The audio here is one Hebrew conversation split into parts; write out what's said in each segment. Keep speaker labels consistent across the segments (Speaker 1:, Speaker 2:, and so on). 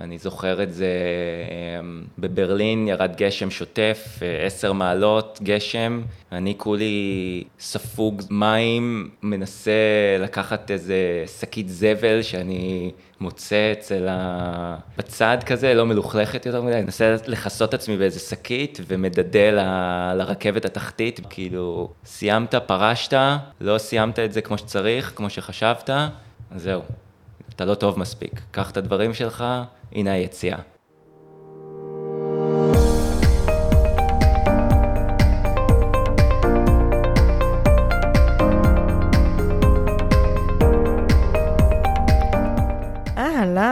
Speaker 1: אני זוכר את זה, אמ, בברלין ירד גשם שוטף, אה, עשר מעלות גשם, אני כולי ספוג מים, מנסה לקחת איזה שקית זבל שאני מוצא אצל ה... בצד כזה, לא מלוכלכת יותר מדי, אני מנסה לכסות עצמי באיזה שקית ומדדה ל... לרכבת התחתית, כאילו, סיימת, פרשת, לא סיימת את זה כמו שצריך, כמו שחשבת, אז זהו, אתה לא טוב מספיק. קח את הדברים שלך, הנה היציאה.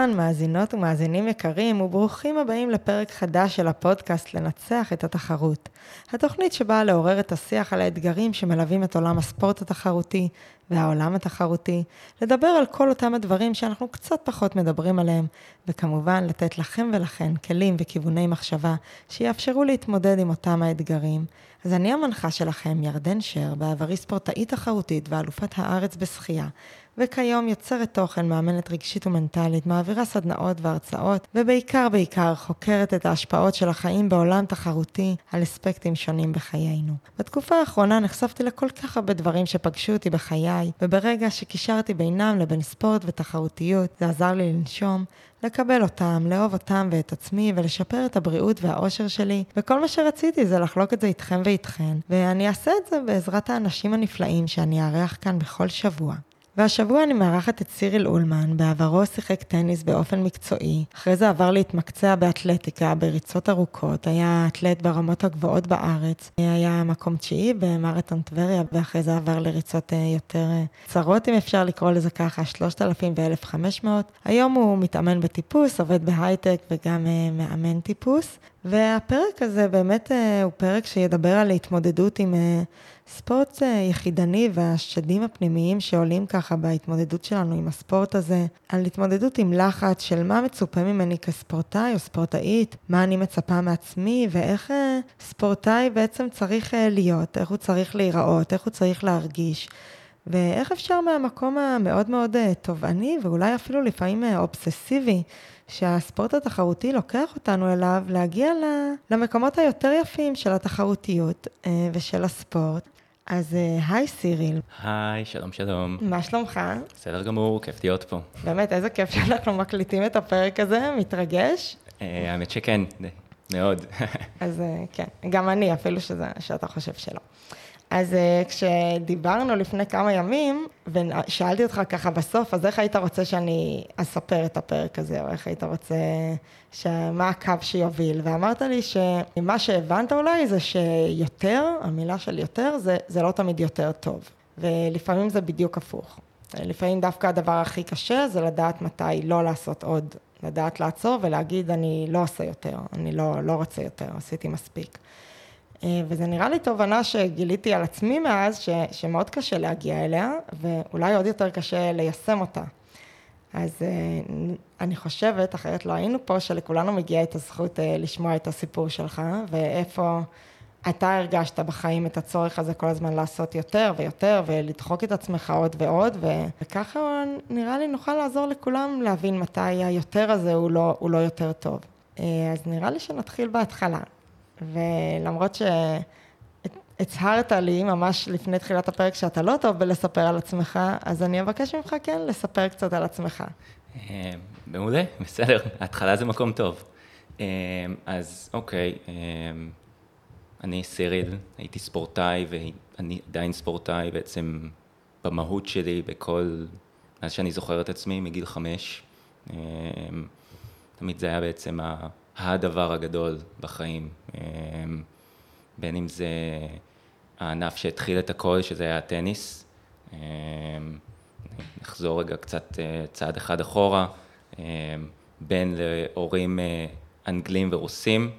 Speaker 2: אהלן, מאזינות ומאזינים יקרים, וברוכים הבאים לפרק חדש של הפודקאסט לנצח את התחרות. התוכנית שבאה לעורר את השיח על האתגרים שמלווים את עולם הספורט התחרותי והעולם התחרותי, לדבר על כל אותם הדברים שאנחנו קצת פחות מדברים עליהם, וכמובן לתת לכם ולכן כלים וכיווני מחשבה שיאפשרו להתמודד עם אותם האתגרים. אז אני המנחה שלכם, ירדן שר, בעברי ספורטאית תחרותית ואלופת הארץ בשחייה. וכיום יוצרת תוכן, מאמנת רגשית ומנטלית, מעבירה סדנאות והרצאות, ובעיקר בעיקר חוקרת את ההשפעות של החיים בעולם תחרותי על אספקטים שונים בחיינו. בתקופה האחרונה נחשפתי לכל כך הרבה דברים שפגשו אותי בחיי, וברגע שקישרתי בינם לבין ספורט ותחרותיות, זה עזר לי לנשום, לקבל אותם, לאהוב אותם ואת עצמי, ולשפר את הבריאות והאושר שלי, וכל מה שרציתי זה לחלוק את זה איתכם ואיתכן, ואני אעשה את זה בעזרת האנשים הנפלאים שאני אארח כאן בכל שבוע. והשבוע אני מארחת את סיריל אולמן, בעברו שיחק טניס באופן מקצועי, אחרי זה עבר להתמקצע באתלטיקה, בריצות ארוכות, היה אתלט ברמות הגבוהות בארץ, היה מקום תשיעי במרתון טבריה, ואחרי זה עבר לריצות אה, יותר אה, צרות, אם אפשר לקרוא לזה ככה, 3,000 ו-1,500. היום הוא מתאמן בטיפוס, עובד בהייטק וגם אה, מאמן טיפוס, והפרק הזה באמת הוא פרק שידבר על התמודדות עם... ספורט אה, יחידני והשדים הפנימיים שעולים ככה בהתמודדות שלנו עם הספורט הזה, על התמודדות עם לחץ של מה מצופה ממני כספורטאי או ספורטאית, מה אני מצפה מעצמי ואיך אה, ספורטאי בעצם צריך אה, להיות, איך הוא צריך להיראות, איך הוא צריך להרגיש. ואיך אפשר מהמקום המאוד מאוד תובעני ואולי אפילו לפעמים אובססיבי שהספורט התחרותי לוקח אותנו אליו, להגיע למקומות היותר יפים של התחרותיות ושל הספורט. אז אה, היי סיריל.
Speaker 1: היי, שלום שלום.
Speaker 2: מה שלומך?
Speaker 1: בסדר גמור, כיף להיות פה.
Speaker 2: באמת, איזה כיף שאנחנו מקליטים את הפרק הזה, מתרגש?
Speaker 1: אה, האמת שכן, מאוד.
Speaker 2: אז אה, כן, גם אני, אפילו שזה, שאתה חושב שלא. אז uh, כשדיברנו לפני כמה ימים, ושאלתי אותך ככה בסוף, אז איך היית רוצה שאני אספר את הפרק הזה, או איך היית רוצה, מה הקו שיוביל? ואמרת לי שמה שהבנת אולי זה שיותר, המילה של יותר, זה, זה לא תמיד יותר טוב. ולפעמים זה בדיוק הפוך. לפעמים דווקא הדבר הכי קשה זה לדעת מתי לא לעשות עוד, לדעת לעצור ולהגיד, אני לא עושה יותר, אני לא, לא רוצה יותר, עשיתי מספיק. אה, וזה נראה לי תובנה שגיליתי על עצמי מאז, ש, שמאוד קשה להגיע אליה, ואולי עוד יותר קשה ליישם אותה. אז אה, אני חושבת, אחרת לא היינו פה, שלכולנו מגיעה את הזכות אה, לשמוע את הסיפור שלך, ואיפה אתה הרגשת בחיים את הצורך הזה כל הזמן לעשות יותר ויותר, ולדחוק את עצמך עוד ועוד, וככה נראה לי נוכל לעזור לכולם להבין מתי היותר הזה הוא לא, הוא לא יותר טוב. אז נראה לי שנתחיל בהתחלה. ולמרות שהצהרת לי ממש לפני תחילת הפרק שאתה לא טוב בלספר על עצמך, אז אני אבקש ממך כן לספר קצת על עצמך.
Speaker 1: אה, מעולה, בסדר, ההתחלה זה מקום טוב. אה, אז אוקיי, אה, אני סיריל, הייתי ספורטאי ואני עדיין ספורטאי בעצם במהות שלי, בכל, מאז שאני זוכר את עצמי מגיל חמש. תמיד זה היה בעצם הדבר הגדול בחיים. אמ, בין אם זה הענף שהתחיל את הכל, שזה היה הטניס. אמ, נחזור רגע קצת אה, צעד אחד אחורה, אמ, בין להורים אה, אנגלים ורוסים,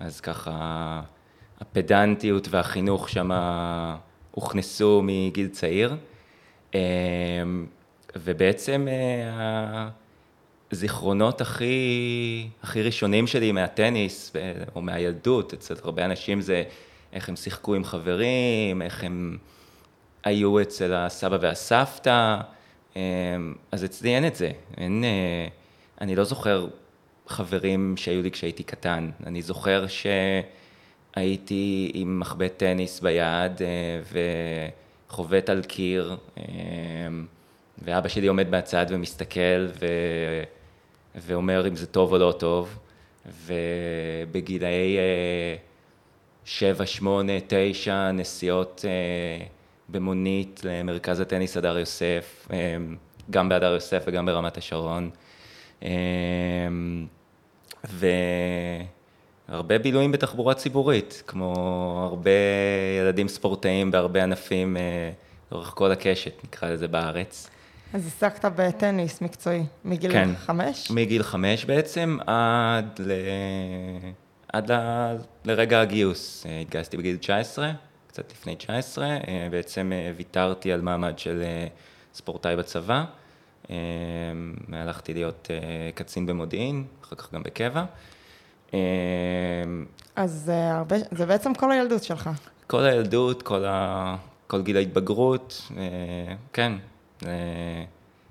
Speaker 1: אז ככה הפדנטיות והחינוך שם הוכנסו מגיל צעיר. ובעצם אה, הזיכרונות הכי, הכי ראשונים שלי מהטניס או מהילדות, אצל הרבה אנשים זה איך הם שיחקו עם חברים, איך הם היו אצל הסבא והסבתא, אמ, אז אצלי אין את זה, אין, אה, אני לא זוכר חברים שהיו לי כשהייתי קטן. אני זוכר שהייתי עם מחבט טניס ביד וחובט על קיר, ואבא שלי עומד מהצד ומסתכל ו... ואומר אם זה טוב או לא טוב, ובגילאי שבע, שמונה, תשע נסיעות אה, במונית למרכז הטניס הדר יוסף, אה, גם בהדר יוסף וגם ברמת השרון. אה, והרבה בילויים בתחבורה ציבורית, כמו הרבה ילדים ספורטאים בהרבה ענפים לאורך כל הקשת, נקרא לזה בארץ.
Speaker 2: אז עסקת בטניס מקצועי, מגיל כן, חמש?
Speaker 1: מגיל חמש בעצם, עד ל... עד ל... לרגע הגיוס. אה, התגייסתי בגיל 19, קצת לפני 19, אה, בעצם אה, ויתרתי על מעמד של ספורטאי בצבא. הלכתי להיות קצין במודיעין, אחר כך גם בקבע.
Speaker 2: אז זה, הרבה, זה בעצם כל הילדות שלך.
Speaker 1: כל הילדות, כל, ה, כל גיל ההתבגרות, כן,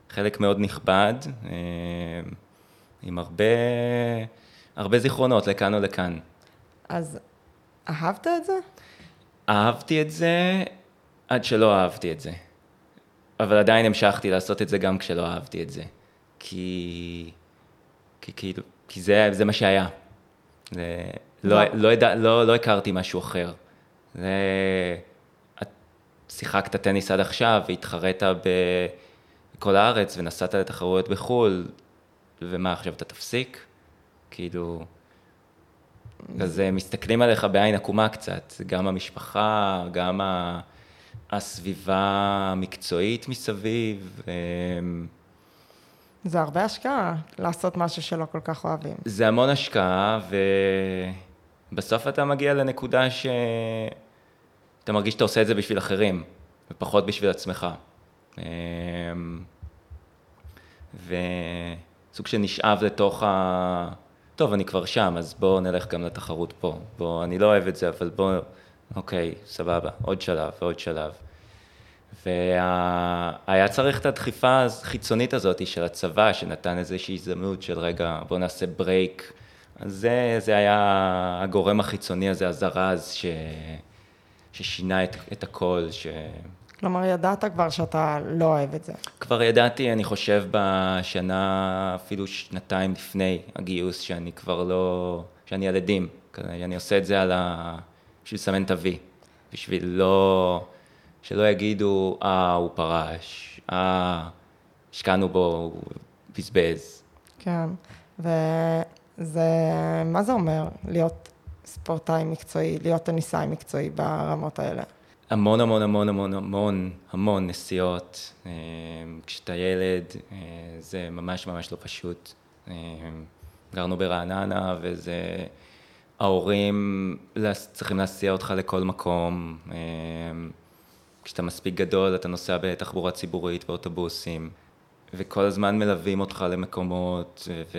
Speaker 1: חלק מאוד נכבד, עם הרבה... הרבה זיכרונות לכאן או לכאן.
Speaker 2: אז אהבת את זה?
Speaker 1: אהבתי את זה עד שלא אהבתי את זה. אבל עדיין המשכתי לעשות את זה גם כשלא אהבתי את זה. כי... כי, כי, כי זה, זה מה שהיה. זה, לא, לא, ידע, לא, לא הכרתי משהו אחר. זה... שיחקת טניס עד עכשיו והתחרית בכל הארץ ונסעת לתחרויות בחו"ל, ומה עכשיו אתה תפסיק? כאילו, אז מסתכלים עליך בעין עקומה קצת, גם המשפחה, גם הסביבה המקצועית מסביב. אמ,
Speaker 2: זה הרבה השקעה לעשות משהו שלא כל כך אוהבים.
Speaker 1: זה המון השקעה, ובסוף אתה מגיע לנקודה שאתה מרגיש שאתה עושה את זה בשביל אחרים, ופחות בשביל עצמך. אמ, וסוג שנשאב לתוך ה... טוב, אני כבר שם, אז בואו נלך גם לתחרות פה. בואו, אני לא אוהב את זה, אבל בואו, אוקיי, סבבה, עוד שלב ועוד שלב. והיה צריך את הדחיפה החיצונית הזאת של הצבא, שנתן איזושהי הזדמנות של רגע, בואו נעשה ברייק. אז זה, זה היה הגורם החיצוני הזה, הזרז, ש, ששינה את, את הכל, ש...
Speaker 2: כלומר, ידעת כבר שאתה לא אוהב את זה.
Speaker 1: כבר ידעתי, אני חושב, בשנה, אפילו שנתיים לפני הגיוס, שאני כבר לא... שאני על עדים. אני עושה את זה על ה... בשביל לסמן את ה-V. בשביל לא... שלא יגידו, אה, הוא פרש, אה, השקענו בו, הוא בזבז.
Speaker 2: כן, וזה... מה זה אומר להיות ספורטאי מקצועי, להיות טניסאי מקצועי ברמות האלה?
Speaker 1: המון המון המון המון המון המון נסיעות. אה, כשאתה ילד אה, זה ממש ממש לא פשוט. אה, גרנו ברעננה וזה... ההורים צריכים להסיע אותך לכל מקום. כשאתה מספיק גדול אתה נוסע בתחבורה ציבורית באוטובוסים, וכל הזמן מלווים אותך למקומות, ו...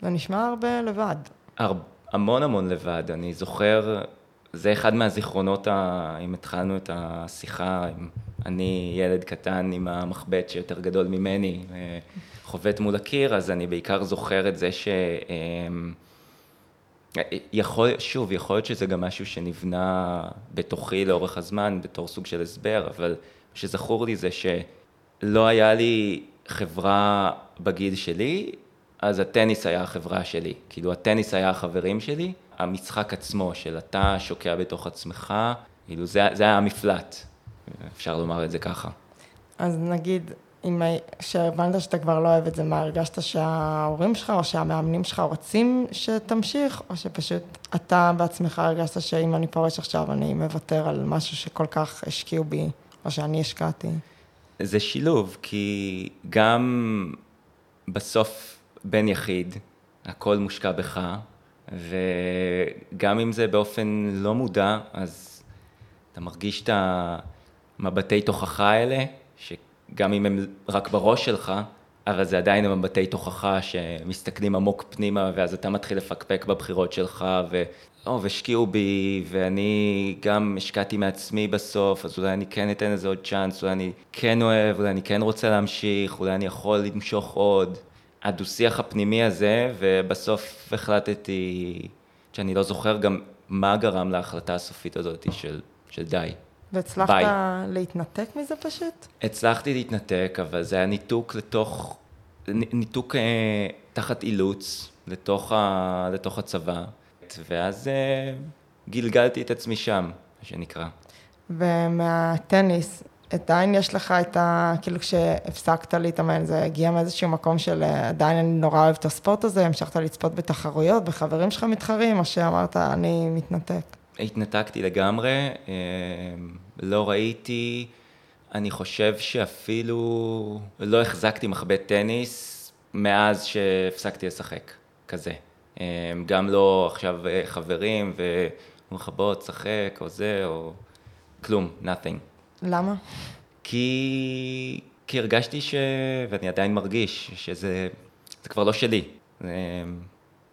Speaker 2: זה נשמע הרבה לבד.
Speaker 1: הר... המון המון לבד. אני זוכר זה אחד מהזיכרונות, ה... אם התחלנו את השיחה, אם אני ילד קטן עם המחבט שיותר גדול ממני, אה, חובט מול הקיר, אז אני בעיקר זוכר את זה ש... אמ, יכול, שוב, יכול להיות שזה גם משהו שנבנה בתוכי לאורך הזמן, בתור סוג של הסבר, אבל שזכור לי זה שלא היה לי חברה בגיל שלי, אז הטניס היה החברה שלי. כאילו, הטניס היה החברים שלי, המשחק עצמו, של אתה שוקע בתוך עצמך, כאילו זה, זה היה המפלט, אפשר לומר את זה ככה.
Speaker 2: אז נגיד, אם כשהבנת שאתה כבר לא אוהב את זה, מה, הרגשת שההורים שלך או שהמאמנים שלך רוצים שתמשיך, או שפשוט אתה בעצמך הרגשת שאם אני פורש עכשיו, אני מוותר על משהו שכל כך השקיעו בי, או שאני השקעתי?
Speaker 1: זה שילוב, כי גם בסוף בן יחיד, הכל מושקע בך, וגם אם זה באופן לא מודע, אז אתה מרגיש את המבטי תוכחה האלה, שגם אם הם רק בראש שלך, אבל זה עדיין המבטי תוכחה שמסתכלים עמוק פנימה, ואז אתה מתחיל לפקפק בבחירות שלך, ו... או, והשקיעו בי, ואני גם השקעתי מעצמי בסוף, אז אולי אני כן אתן לזה עוד צ'אנס, אולי אני כן אוהב, אולי אני כן רוצה להמשיך, אולי אני יכול למשוך עוד. הדו-שיח הפנימי הזה, ובסוף החלטתי שאני לא זוכר גם מה גרם להחלטה הסופית הזאת של, של די.
Speaker 2: והצלחת
Speaker 1: ביי.
Speaker 2: להתנתק מזה פשוט?
Speaker 1: הצלחתי להתנתק, אבל זה היה ניתוק לתוך, ניתוק אה, תחת אילוץ לתוך, ה, לתוך הצבא, ואז אה, גלגלתי את עצמי שם, מה שנקרא.
Speaker 2: ומהטניס, עדיין יש לך את ה... כאילו כשהפסקת להתאמן, זה הגיע מאיזשהו מקום של אה, עדיין אני נורא אוהב את הספורט הזה, המשכת לצפות בתחרויות, בחברים שלך מתחרים, או שאמרת, אני מתנתק?
Speaker 1: התנתקתי לגמרי, אה, לא ראיתי, אני חושב שאפילו לא החזקתי מחבט טניס מאז שהפסקתי לשחק, כזה. אה, גם לא עכשיו חברים בוא תשחק או זה או כלום, nothing.
Speaker 2: למה?
Speaker 1: כי, כי הרגשתי ש... ואני עדיין מרגיש שזה זה כבר לא שלי, זה,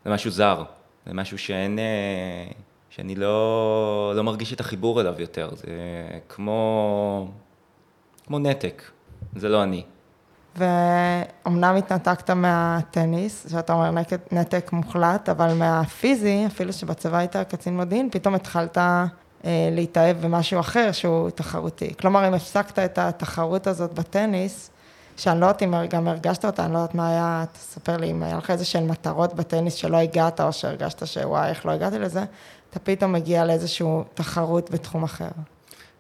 Speaker 1: זה משהו זר, זה משהו שאין, אה, שאני לא, לא מרגיש את החיבור אליו יותר, זה כמו, כמו נתק, זה לא אני.
Speaker 2: ואומנם התנתקת מהטניס, שאתה אומר נתק, מוחלט, אבל מהפיזי, אפילו שבצבא היית קצין מודיעין, פתאום התחלת להתאהב במשהו אחר שהוא תחרותי. כלומר, אם הפסקת את התחרות הזאת בטניס, שאני לא יודעת אם גם הרגשת אותה, אני לא יודעת מה היה, תספר לי אם היה לך איזה שהן מטרות בטניס שלא הגעת, או שהרגשת שוואי, איך לא הגעתי לזה, אתה פתאום מגיע לאיזושהי תחרות בתחום אחר.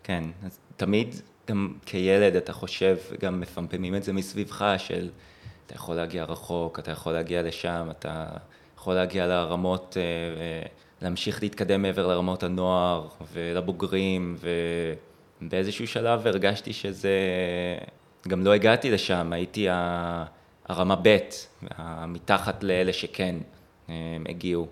Speaker 1: כן, אז תמיד, גם כילד אתה חושב, גם מפמפמים את זה מסביבך, של אתה יכול להגיע רחוק, אתה יכול להגיע לשם, אתה יכול להגיע לרמות, אה, להמשיך להתקדם מעבר לרמות הנוער ולבוגרים, ובאיזשהו שלב הרגשתי שזה, גם לא הגעתי לשם, הייתי הרמה ב', מתחת לאלה שכן אה, הגיעו.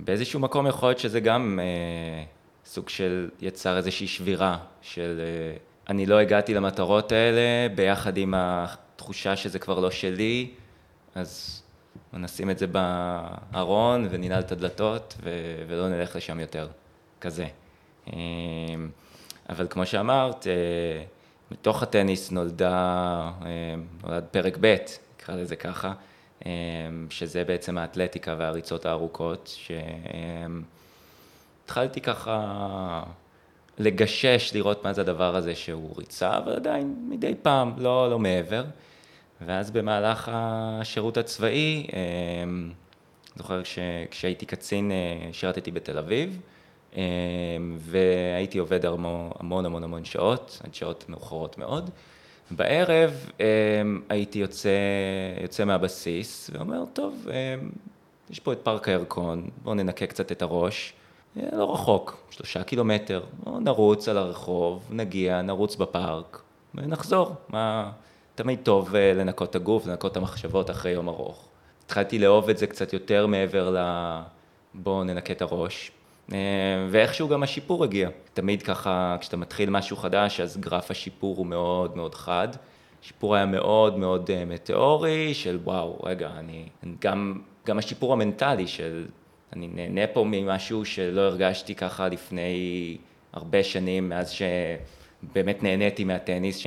Speaker 1: ובאיזשהו מקום יכול להיות שזה גם אה, סוג של יצר איזושהי שבירה של אה, אני לא הגעתי למטרות האלה ביחד עם התחושה שזה כבר לא שלי, אז נשים את זה בארון וננעל את הדלתות ו- ולא נלך לשם יותר, כזה. אה, אבל כמו שאמרת, אה, מתוך הטניס נולדה, אה, נולד פרק ב', נקרא לזה ככה, אה, שזה בעצם האתלטיקה והריצות הארוכות, שהתחלתי ככה לגשש, לראות מה זה הדבר הזה שהוא ריצה, אבל עדיין מדי פעם, לא, לא מעבר. ואז במהלך השירות הצבאי, זוכר שכשהייתי קצין, שירתתי בתל אביב, והייתי עובד המון המון המון שעות, עד שעות מאוחרות מאוד. בערב הייתי יוצא, יוצא מהבסיס ואומר, טוב, יש פה את פארק הירקון, בואו ננקה קצת את הראש, לא רחוק, שלושה קילומטר, נרוץ על הרחוב, נגיע, נרוץ בפארק ונחזור. מה... תמיד טוב לנקות את הגוף, לנקות את המחשבות אחרי יום ארוך. התחלתי לאהוב את זה קצת יותר מעבר ל... בואו ננקה את הראש. ואיכשהו גם השיפור הגיע. תמיד ככה, כשאתה מתחיל משהו חדש, אז גרף השיפור הוא מאוד מאוד חד. השיפור היה מאוד מאוד מטאורי, של וואו, רגע, אני... גם, גם השיפור המנטלי של... אני נהנה פה ממשהו שלא הרגשתי ככה לפני הרבה שנים, מאז שבאמת נהניתי מהטניס.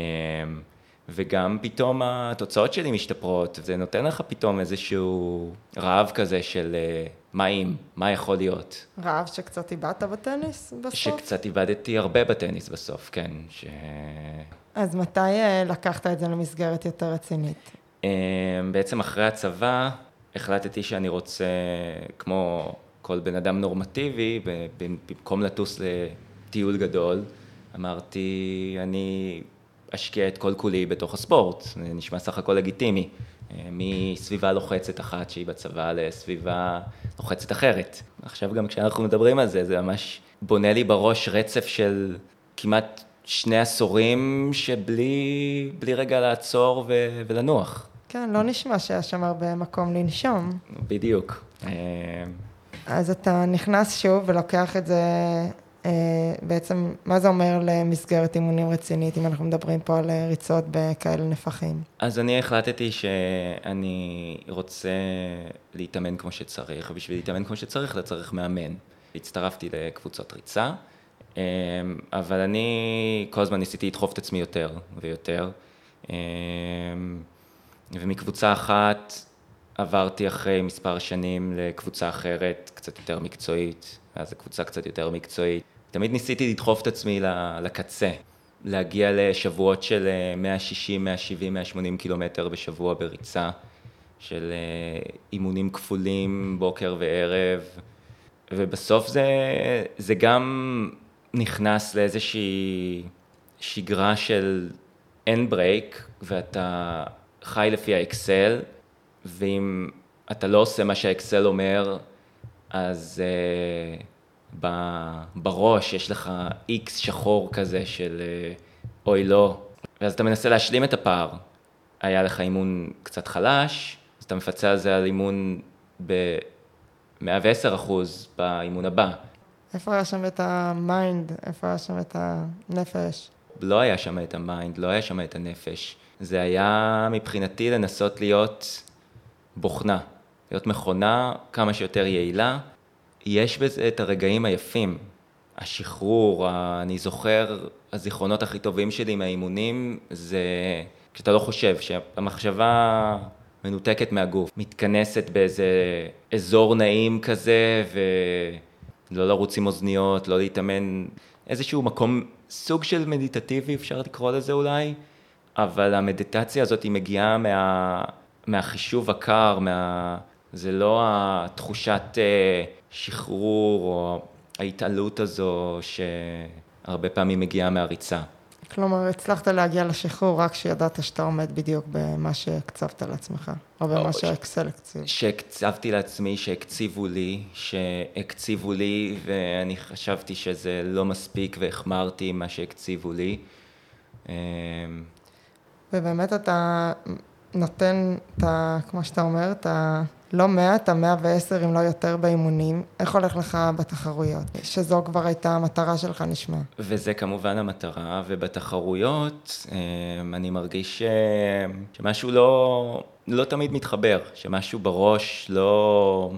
Speaker 1: וגם פתאום התוצאות שלי משתפרות, זה נותן לך פתאום איזשהו רעב כזה של מה אם, מה יכול להיות.
Speaker 2: רעב שקצת איבדת בטניס בסוף?
Speaker 1: שקצת איבדתי הרבה בטניס בסוף, כן. ש...
Speaker 2: אז מתי לקחת את זה למסגרת יותר רצינית?
Speaker 1: בעצם אחרי הצבא החלטתי שאני רוצה, כמו כל בן אדם נורמטיבי, במקום לטוס לטיול גדול, אמרתי, אני אשקיע את כל כולי בתוך הספורט, זה נשמע סך הכל לגיטימי, מסביבה לוחצת אחת שהיא בצבא לסביבה לוחצת אחרת. עכשיו גם כשאנחנו מדברים על זה, זה ממש בונה לי בראש רצף של כמעט שני עשורים שבלי רגע לעצור ו- ולנוח.
Speaker 2: כן, לא נשמע שהיה שם הרבה מקום לנשום.
Speaker 1: בדיוק.
Speaker 2: אז אתה נכנס שוב ולוקח את זה בעצם, מה זה אומר למסגרת אימונים רצינית, אם אנחנו מדברים פה על ריצות בכאלה נפחים?
Speaker 1: אז אני החלטתי שאני רוצה להתאמן כמו שצריך, ובשביל להתאמן כמו שצריך, אתה צריך מאמן. הצטרפתי לקבוצות ריצה, אבל אני כל הזמן ניסיתי לדחוף את עצמי יותר ויותר. ומקבוצה אחת עברתי אחרי מספר שנים לקבוצה אחרת, קצת יותר מקצועית, ואז לקבוצה קצת יותר מקצועית. תמיד ניסיתי לדחוף את עצמי לקצה, להגיע לשבועות של 160, 170, 180 קילומטר בשבוע בריצה, של אה, אימונים כפולים בוקר וערב, ובסוף זה, זה גם נכנס לאיזושהי שגרה של אין break, ואתה חי לפי האקסל, ואם אתה לא עושה מה שהאקסל אומר, אז אה, בראש יש לך איקס שחור כזה של אה, אוי לא, ואז אתה מנסה להשלים את הפער. היה לך אימון קצת חלש, אז אתה מפצה על זה על אימון ב-110 אחוז באימון הבא.
Speaker 2: איפה היה שם את ה mind? איפה היה שם את הנפש?
Speaker 1: לא היה שם את ה mind, לא היה שם את הנפש. זה היה מבחינתי לנסות להיות בוכנה, להיות מכונה כמה שיותר יעילה. יש בזה את הרגעים היפים, השחרור, אני זוכר, הזיכרונות הכי טובים שלי מהאימונים זה כשאתה לא חושב, שהמחשבה מנותקת מהגוף, מתכנסת באיזה אזור נעים כזה ולא לרוץ עם אוזניות, לא להתאמן, איזשהו מקום, סוג של מדיטטיבי אפשר לקרוא לזה אולי, אבל המדיטציה הזאת היא מגיעה מה... מהחישוב הקר, מה... זה לא התחושת אה, שחרור או ההתעלות הזו שהרבה פעמים מגיעה מהריצה.
Speaker 2: כלומר, הצלחת להגיע לשחרור רק כשידעת שאתה עומד בדיוק במה שהקצבת לעצמך, או במה שהאקסל הקציב.
Speaker 1: שהקצבתי לעצמי, שהקציבו לי, שהקציבו לי, ואני חשבתי שזה לא מספיק והחמרתי עם מה שהקציבו לי. אמ,
Speaker 2: ובאמת אתה נותן את ה... כמו שאתה אומר, את ה... לא 100, את ה-110 אם לא יותר באימונים. איך הולך לך בתחרויות? שזו כבר הייתה המטרה שלך נשמע.
Speaker 1: וזה כמובן המטרה, ובתחרויות אמ, אני מרגיש ש... שמשהו לא, לא תמיד מתחבר, שמשהו בראש לא,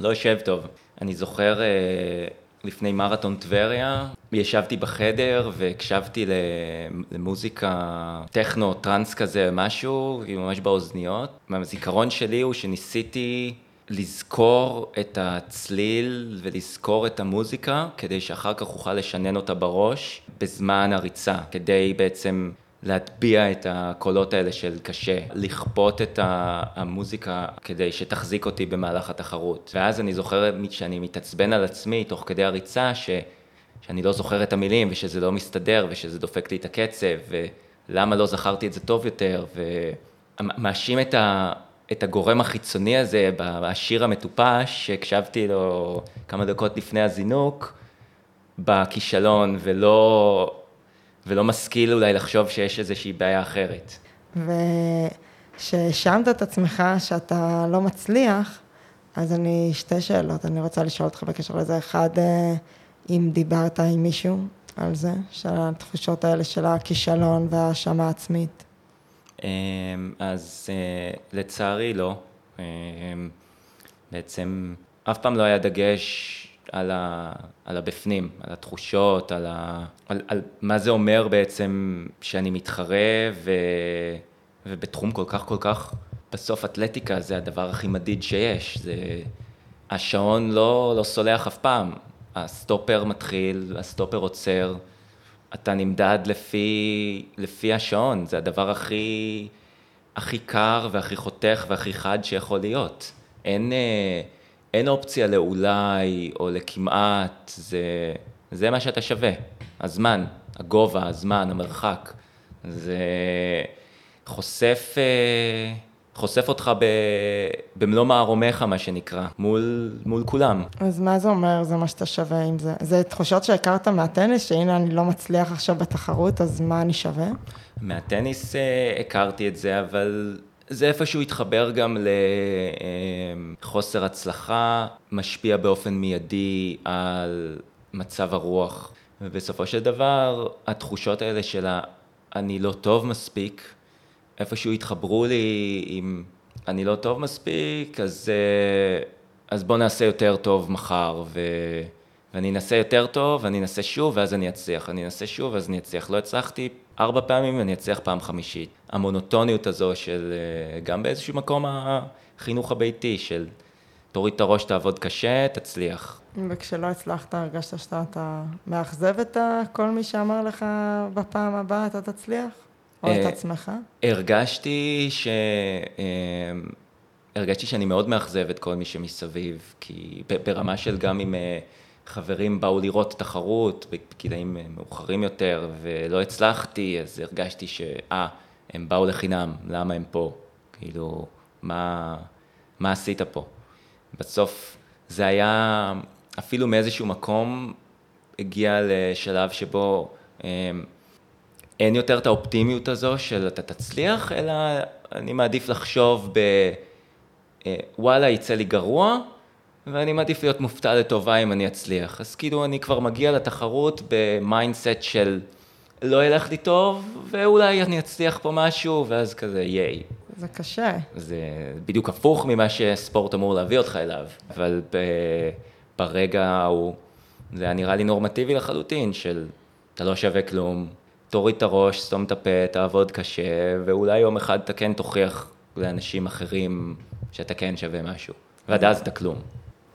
Speaker 1: לא יושב טוב. אני זוכר אה, לפני מרתון טבריה, ישבתי בחדר והקשבתי למוזיקה טכנו, טראנס כזה, משהו, ממש באוזניות. והזיכרון שלי הוא שניסיתי לזכור את הצליל ולזכור את המוזיקה, כדי שאחר כך אוכל לשנן אותה בראש בזמן הריצה, כדי בעצם להטביע את הקולות האלה של קשה, לכפות את המוזיקה כדי שתחזיק אותי במהלך התחרות. ואז אני זוכר שאני מתעצבן על עצמי תוך כדי הריצה, ש, שאני לא זוכר את המילים ושזה לא מסתדר ושזה דופק לי את הקצב, ולמה לא זכרתי את זה טוב יותר, ומאשים את, ה, את הגורם החיצוני הזה בשיר המטופש, שהקשבתי לו כמה דקות לפני הזינוק, בכישלון, ולא... ולא משכיל אולי לחשוב שיש איזושהי בעיה אחרת.
Speaker 2: וכשהאשמת את עצמך שאתה לא מצליח, אז אני, שתי שאלות, אני רוצה לשאול אותך בקשר לזה. אחד, אה, אם דיברת עם מישהו על זה, של התחושות האלה של הכישלון וההאשמה העצמית.
Speaker 1: אמ, אז אה, לצערי לא. אמ, בעצם אף פעם לא היה דגש על, ה, על הבפנים, על התחושות, על, ה, על, על מה זה אומר בעצם שאני מתחרה ו, ובתחום כל כך כל כך, בסוף אתלטיקה זה הדבר הכי מדיד שיש, זה, השעון לא, לא סולח אף פעם, הסטופר מתחיל, הסטופר עוצר, אתה נמדד לפי, לפי השעון, זה הדבר הכי, הכי קר והכי חותך והכי חד שיכול להיות. אין... אה, אין אופציה לאולי או לכמעט, זה, זה מה שאתה שווה. הזמן, הגובה, הזמן, המרחק. זה חושף, אה, חושף אותך ב, במלוא מערומיך, מה שנקרא, מול, מול כולם.
Speaker 2: אז מה זה אומר, זה מה שאתה שווה עם זה? זה תחושות שהכרת מהטניס, שהנה אני לא מצליח עכשיו בתחרות, אז מה אני שווה?
Speaker 1: מהטניס אה, הכרתי את זה, אבל זה איפשהו התחבר גם לחוסר הצלחה, משפיע באופן מיידי על מצב הרוח. ובסופו של דבר, התחושות האלה של אני לא טוב מספיק, איפשהו התחברו לי עם אני לא טוב מספיק, אז, אז בוא נעשה יותר טוב מחר, ו, ואני אנסה יותר טוב, ואני אנסה שוב, ואז אני אצליח. אני אנסה שוב, ואז אני אצליח. לא הצלחתי ארבע פעמים, ואני אצליח פעם חמישית. המונוטוניות הזו של, אה, גם באיזשהו מקום החינוך הביתי, של תוריד את הראש, תעבוד קשה, תצליח.
Speaker 2: וכשלא הצלחת, הרגשת שאתה אתה מאכזב את כל מי שאמר לך בפעם הבאה אתה תצליח? או את
Speaker 1: אה,
Speaker 2: עצמך?
Speaker 1: הרגשתי ש... אה, הרגשתי שאני מאוד מאכזב את כל מי שמסביב, כי ברמה של גם אם אה, חברים באו לראות תחרות בגילאים מאוחרים יותר ולא הצלחתי, אז הרגשתי שאה, הם באו לחינם, למה הם פה? כאילו, מה, מה עשית פה? בסוף זה היה אפילו מאיזשהו מקום הגיע לשלב שבו אין יותר את האופטימיות הזו של אתה תצליח, אלא אני מעדיף לחשוב ב... אה, וואלה, יצא לי גרוע, ואני מעדיף להיות מופתע לטובה אם אני אצליח. אז כאילו אני כבר מגיע לתחרות ב mindset של לא ילך לי טוב, ואולי אני אצליח פה משהו, ואז כזה ייי.
Speaker 2: זה קשה.
Speaker 1: זה בדיוק הפוך ממה שספורט אמור להביא אותך אליו, אבל ב... ברגע ההוא זה היה נראה לי נורמטיבי לחלוטין, של אתה לא שווה כלום, תוריד את הראש, סתום את הפה, תעבוד קשה, ואולי יום אחד אתה כן תוכיח לאנשים אחרים שאתה כן שווה משהו, ועד אז אתה כלום.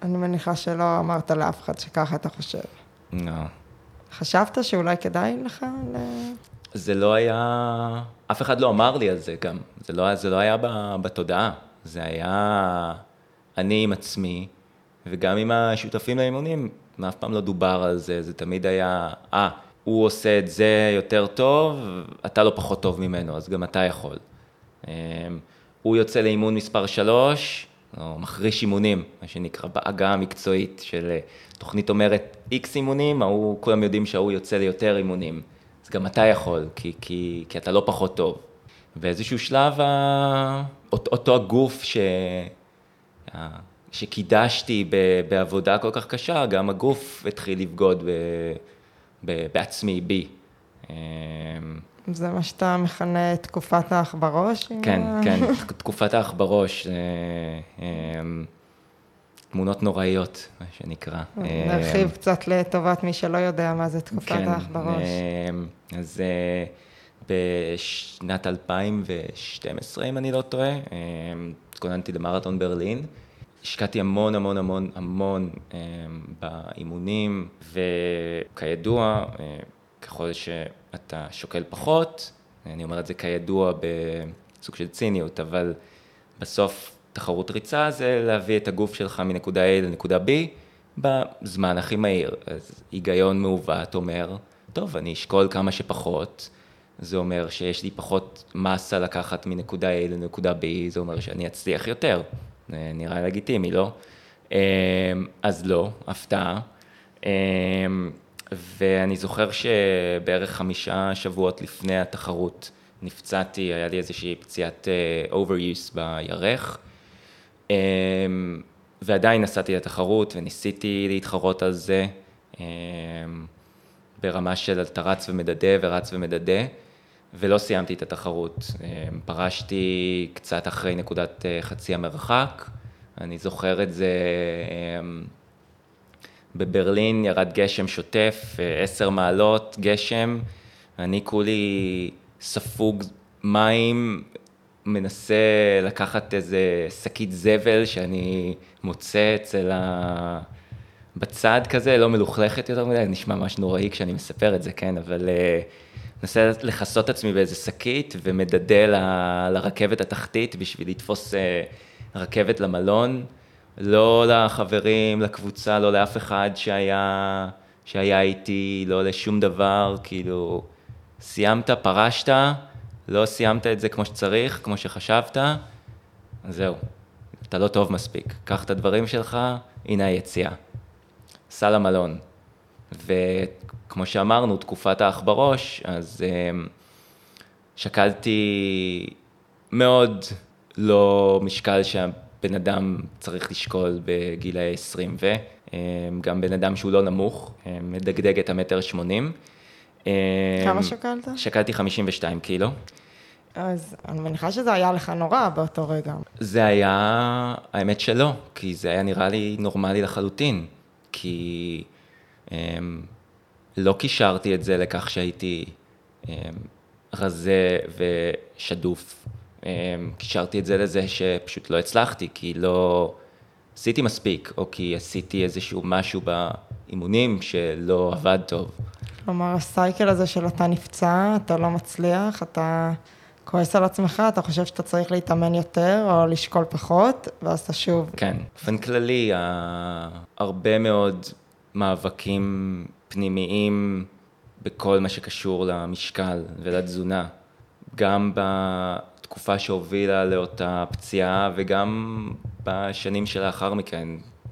Speaker 2: אני מניחה שלא אמרת לאף אחד שככה אתה חושב.
Speaker 1: לא.
Speaker 2: חשבת שאולי כדאי לך ל...
Speaker 1: זה לא היה, אף אחד לא אמר לי על זה גם, זה לא, זה לא היה בתודעה, זה היה אני עם עצמי, וגם עם השותפים לאימונים, אף פעם לא דובר על זה, זה תמיד היה, אה, ah, הוא עושה את זה יותר טוב, אתה לא פחות טוב ממנו, אז גם אתה יכול. אמ, הוא יוצא לאימון מספר 3, או מחריש אימונים, מה שנקרא בעגה המקצועית של אה, תוכנית אומרת איקס אימונים, ההוא, כולם יודעים שההוא יוצא ליותר אימונים. אז גם אתה יכול, כי, כי, כי אתה לא פחות טוב. באיזשהו שלב, אותו הגוף ש... שקידשתי בעבודה כל כך קשה, גם הגוף התחיל לבגוד בעצמי, בי. אמ,
Speaker 2: זה מה שאתה מכנה תקופת האח בראש?
Speaker 1: כן, כן, תקופת האח בראש, אמ, תמונות נוראיות, מה שנקרא.
Speaker 2: נרחיב אמ, קצת לטובת מי שלא יודע מה זה תקופת כן, האח בראש.
Speaker 1: אז אה, בשנת 2012, אם אני לא טועה, התכוננתי למרתון ברלין. השקעתי המון המון המון המון אה, באימונים, וכידוע, אה, ככל שאתה שוקל פחות, אני אומר את זה כידוע בסוג של ציניות, אבל בסוף תחרות ריצה זה להביא את הגוף שלך מנקודה A לנקודה B בזמן הכי מהיר. אז היגיון מעוות אומר, טוב, אני אשקול כמה שפחות, זה אומר שיש לי פחות מסה לקחת מנקודה A לנקודה B, זה אומר שאני אצליח יותר. נראה לגיטימי, לא? אמ, אז לא, הפתעה. אמ, ואני זוכר שבערך חמישה שבועות לפני התחרות נפצעתי, היה לי איזושהי פציעת אה, overuse בירך. ועדיין נסעתי לתחרות וניסיתי להתחרות על זה ברמה של אתה רץ ומדדה ורץ ומדדה. ולא סיימתי את התחרות. אמ, פרשתי קצת אחרי נקודת אה, חצי המרחק, אני זוכר את זה, אמ, בברלין ירד גשם שוטף, אה, עשר מעלות גשם, אני כולי ספוג מים, מנסה לקחת איזה שקית זבל שאני מוצא אצל ה... בצד כזה, לא מלוכלכת יותר מדי, נשמע ממש נוראי כשאני מספר את זה, כן, אבל... Uh, מנסה לכסות עצמי באיזה שקית ומדדה ל, לרכבת התחתית בשביל לתפוס אה, רכבת למלון. לא לחברים, לקבוצה, לא לאף אחד שהיה, שהיה איתי, לא לשום דבר, כאילו, סיימת, פרשת, לא סיימת את זה כמו שצריך, כמו שחשבת, זהו, אתה לא טוב מספיק. קח את הדברים שלך, הנה היציאה. סע למלון. וכמו שאמרנו, תקופת האח בראש, אז um, שקלתי מאוד לא משקל שהבן אדם צריך לשקול בגילאי 20 ו... um, גם בן אדם שהוא לא נמוך, um, מדגדג את המטר שמונים.
Speaker 2: כמה שקלת?
Speaker 1: שקלתי 52 קילו.
Speaker 2: אז אני מניחה שזה היה לך נורא באותו רגע.
Speaker 1: זה היה, האמת שלא, כי זה היה נראה לי נורמלי לחלוטין. כי אמ, לא קישרתי את זה לכך שהייתי אמ, רזה ושדוף. אמ, קישרתי את זה לזה שפשוט לא הצלחתי, כי לא עשיתי מספיק, או כי עשיתי איזשהו משהו באימונים שלא עבד טוב.
Speaker 2: כלומר, הסייקל הזה של אתה נפצע, אתה לא מצליח, אתה כועס על עצמך, אתה חושב שאתה צריך להתאמן יותר או לשקול פחות, ואז אתה שוב...
Speaker 1: כן, באופן כללי, הרבה מאוד מאבקים פנימיים בכל מה שקשור למשקל ולתזונה. גם בתקופה שהובילה לאותה פציעה וגם בשנים שלאחר מכן,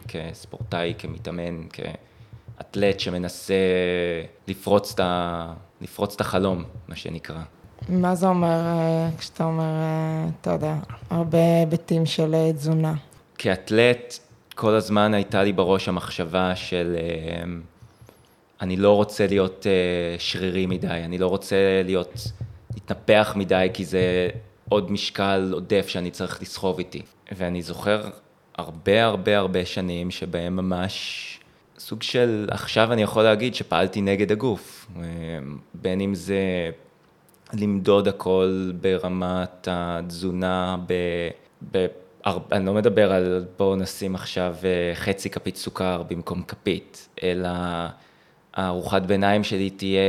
Speaker 1: כספורטאי, כמתאמן, כאתלט שמנסה לפרוץ את, ה... לפרוץ את החלום, מה שנקרא.
Speaker 2: מה זה אומר אה, כשאתה אומר, אה, אתה יודע, הרבה היבטים של אה, תזונה?
Speaker 1: כאתלט, כל הזמן הייתה לי בראש המחשבה של אני לא רוצה להיות שרירי מדי, אני לא רוצה להיות, להתנפח מדי, כי זה עוד משקל עודף שאני צריך לסחוב איתי. ואני זוכר הרבה הרבה הרבה שנים שבהם ממש סוג של, עכשיו אני יכול להגיד שפעלתי נגד הגוף, בין אם זה למדוד הכל ברמת התזונה, ב... ב אני לא מדבר על בואו נשים עכשיו אה, חצי כפית סוכר במקום כפית, אלא הארוחת ביניים שלי תהיה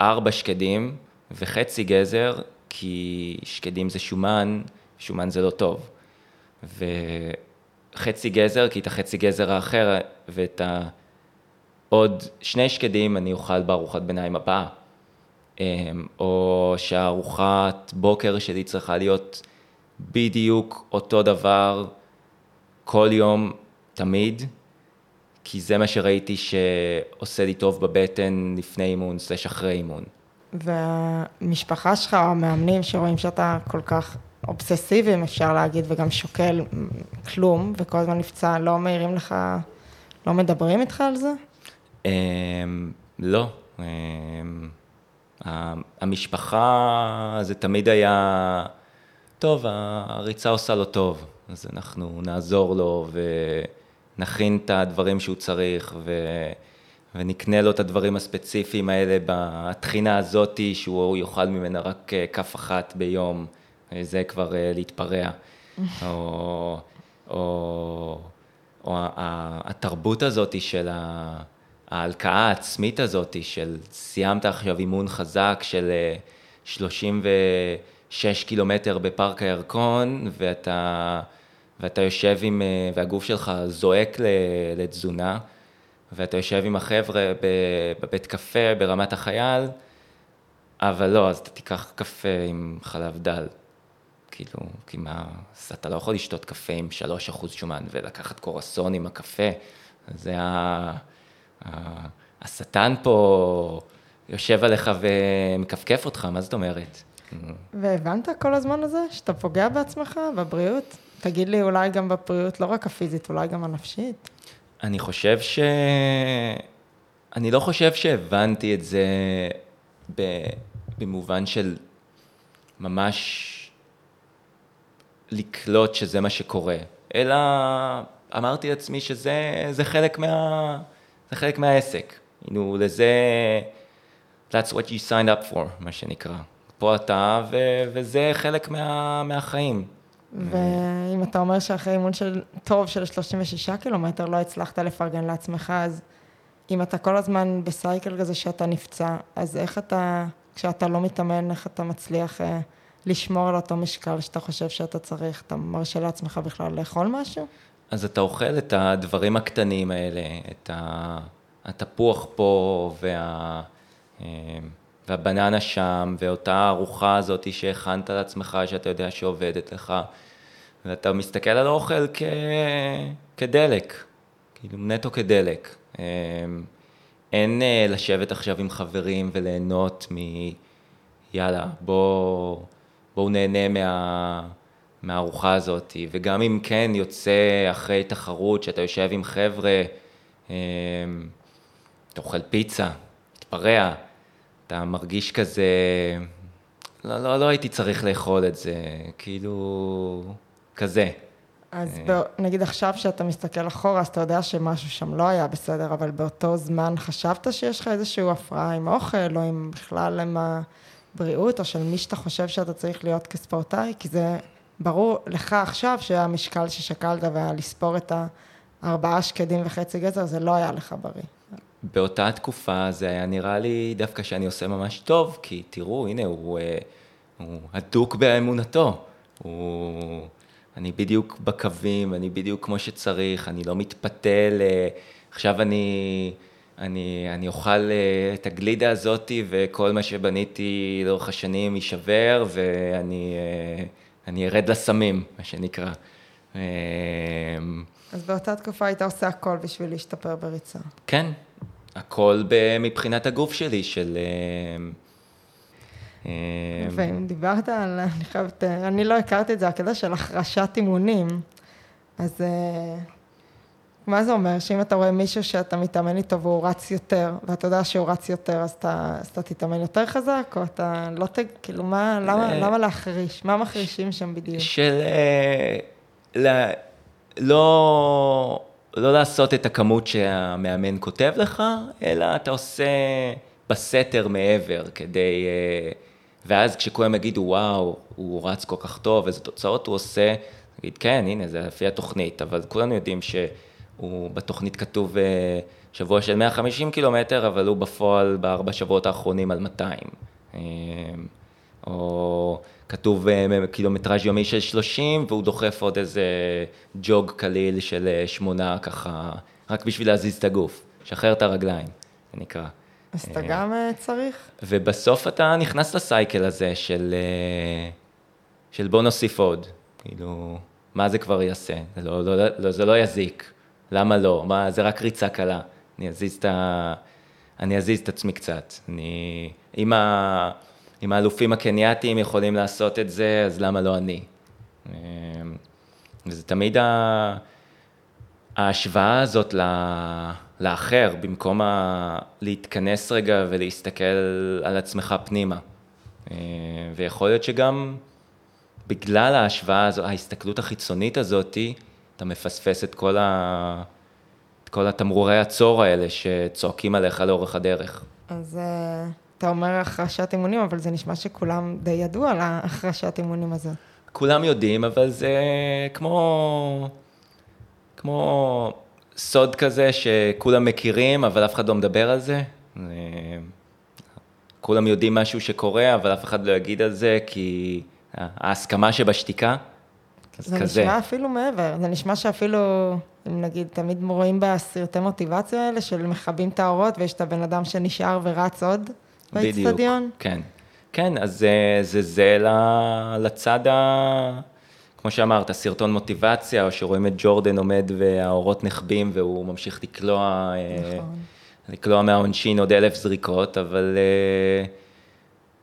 Speaker 1: ארבע שקדים וחצי גזר, כי שקדים זה שומן, שומן זה לא טוב. וחצי גזר, כי את החצי גזר האחר ואת העוד שני שקדים אני אוכל בארוחת ביניים הבאה. אמ, או שהארוחת בוקר שלי צריכה להיות בדיוק אותו דבר כל יום, תמיד, כי זה מה שראיתי שעושה לי טוב בבטן לפני אימון, סלש אחרי אימון.
Speaker 2: והמשפחה שלך, המאמנים שרואים שאתה כל כך אובססיבי, אם אפשר להגיד, וגם שוקל כלום, וכל הזמן נפצע, לא מעירים לך, לא מדברים איתך על זה?
Speaker 1: אמ, לא. אמ, המשפחה זה תמיד היה, טוב, הריצה עושה לו טוב, אז אנחנו נעזור לו ונכין את הדברים שהוא צריך ו... ונקנה לו את הדברים הספציפיים האלה בתחינה הזאתי, שהוא יאכל ממנה רק אה, כף אחת ביום, זה כבר אה, להתפרע. או, או, או התרבות הזאתי של ההלקאה העצמית הזאתי, של סיימת עכשיו אימון חזק של אה, 30 ו... שש קילומטר בפארק הירקון, ואתה, ואתה יושב עם, אה, והגוף שלך זועק לתזונה, ואתה יושב עם החבר'ה בבית קפה ברמת החייל, אבל לא, אז אתה תיקח קפה עם חלב דל. כאילו, כי מה, אז אתה לא יכול לשתות קפה עם שלוש אחוז שומן ולקחת קורסון עם הקפה. זה ה... השטן פה יושב עליך ומכפכף אותך, מה זאת אומרת?
Speaker 2: והבנת כל הזמן הזה שאתה פוגע בעצמך, בבריאות? תגיד לי, אולי גם בבריאות, לא רק הפיזית, אולי גם הנפשית?
Speaker 1: אני חושב ש... אני לא חושב שהבנתי את זה במובן של ממש לקלוט שזה מה שקורה, אלא אמרתי לעצמי שזה חלק מה... זה חלק מהעסק. כאילו, לזה, that's what you signed up for, מה שנקרא. פה אתה, ו, וזה חלק מה, מהחיים.
Speaker 2: ואם אתה אומר שאחרי אימון של טוב של 36 קילומטר לא הצלחת לפרגן לעצמך, אז אם אתה כל הזמן בסייקל כזה שאתה נפצע, אז איך אתה, כשאתה לא מתאמן, איך אתה מצליח אה, לשמור על אותו משקל שאתה חושב שאתה צריך? אתה מרשה לעצמך בכלל לאכול משהו?
Speaker 1: אז אתה אוכל את הדברים הקטנים האלה, את התפוח פה וה... והבננה שם, ואותה ארוחה הזאת שהכנת לעצמך, שאתה יודע שעובדת לך, ואתה מסתכל על האוכל כ... כדלק, כאילו נטו כדלק. אה, אין אה, לשבת עכשיו עם חברים וליהנות מ... יאללה, בואו בוא נהנה מה... מהארוחה הזאת, וגם אם כן יוצא אחרי תחרות שאתה יושב עם חבר'ה, אמ, אתה אוכל פיצה, מתפרע, אתה מרגיש כזה, לא, לא, לא הייתי צריך לאכול את זה, כאילו, כזה.
Speaker 2: אז בא, נגיד עכשיו שאתה מסתכל אחורה, אז אתה יודע שמשהו שם לא היה בסדר, אבל באותו זמן חשבת שיש לך איזושהי הפרעה עם האוכל, או עם בכלל עם הבריאות, או של מי שאתה חושב שאתה צריך להיות כספורטאי? כי זה ברור לך עכשיו שהמשקל ששקלת והיה לספור את הארבעה שקדים וחצי גזר, זה לא היה לך בריא.
Speaker 1: באותה תקופה זה היה נראה לי דווקא שאני עושה ממש טוב, כי תראו, הנה, הוא, אה, הוא הדוק באמונתו. הוא... אני בדיוק בקווים, אני בדיוק כמו שצריך, אני לא מתפתל, עכשיו אני, אני, אני אוכל אה, את הגלידה הזאתי וכל מה שבניתי לאורך השנים יישבר ואני אה, אני ארד לסמים, מה שנקרא.
Speaker 2: אה, אז באותה תקופה היית עושה הכל בשביל להשתפר בריצה.
Speaker 1: כן, הכל מבחינת הגוף שלי, של...
Speaker 2: ואם דיברת על, אני חייבת, אני לא הכרתי את זה, הקטע של החרשת אימונים, אז אה, מה זה אומר? שאם אתה רואה מישהו שאתה מתאמן איתו והוא רץ יותר, ואתה יודע שהוא רץ יותר, אז אתה, אז אתה תתאמן יותר חזק, או אתה לא ת... כאילו, מה, למה, אה, למה להחריש? מה מחרישים שם בדיוק?
Speaker 1: של... אה, לא... לא לעשות את הכמות שהמאמן כותב לך, אלא אתה עושה בסתר מעבר כדי... ואז כשכולם יגידו, וואו, הוא רץ כל כך טוב, איזה תוצאות הוא עושה, נגיד, כן, הנה, זה לפי התוכנית, אבל כולנו יודעים שהוא בתוכנית כתוב אה, שבוע של 150 קילומטר, אבל הוא בפועל בארבע שבועות האחרונים על 200. אה, או כתוב אה, קילומטראז' יומי של 30, והוא דוחף עוד איזה ג'וג קליל של שמונה, ככה, רק בשביל להזיז את הגוף, שחרר את הרגליים, זה נקרא.
Speaker 2: אז אתה גם אה, צריך?
Speaker 1: ובסוף אתה נכנס לסייקל הזה של, אה, של בוא נוסיף עוד. כאילו, מה זה כבר יעשה? זה לא, לא, לא, זה לא יזיק. למה לא? מה, זה רק ריצה קלה. אני אזיז את, ה... אני אזיז את עצמי קצת. אני... אם, ה... אם האלופים הקנייתיים יכולים לעשות את זה, אז למה לא אני? אה, וזה תמיד. ההשוואה הזאת. לאחר, במקום. להתכנס רגע ולהסתכל על עצמך פנימה. אה, ויכול להיות שגם בגלל ההשוואה הזו, ההסתכלות החיצונית הזאתי, אתה מפספס את כל, ה... את כל התמרורי הצור האלה שצועקים עליך לאורך הדרך.
Speaker 2: אז אה, אתה אומר החרשת אימונים, אבל זה נשמע שכולם די ידעו על ההחרשת אימונים הזאת.
Speaker 1: כולם יודעים, אבל זה כמו... כמו סוד כזה שכולם מכירים, אבל אף אחד לא מדבר על זה. כולם יודעים משהו שקורה, אבל אף אחד לא יגיד על זה, כי ההסכמה שבשתיקה,
Speaker 2: אז זה כזה. זה נשמע אפילו מעבר, זה נשמע שאפילו, אם נגיד, תמיד רואים בסרטי מוטיבציה האלה של מכבים את האורות, ויש את הבן אדם שנשאר ורץ עוד באצטדיון.
Speaker 1: בדיוק, כן. כן, אז זה זה, זה לצד ה... כמו שאמרת, סרטון מוטיבציה, או שרואים את ג'ורדן עומד והאורות נחבים והוא ממשיך לקלוע, אה, נכון. לקלוע מהעונשין עוד אלף זריקות, אבל אה,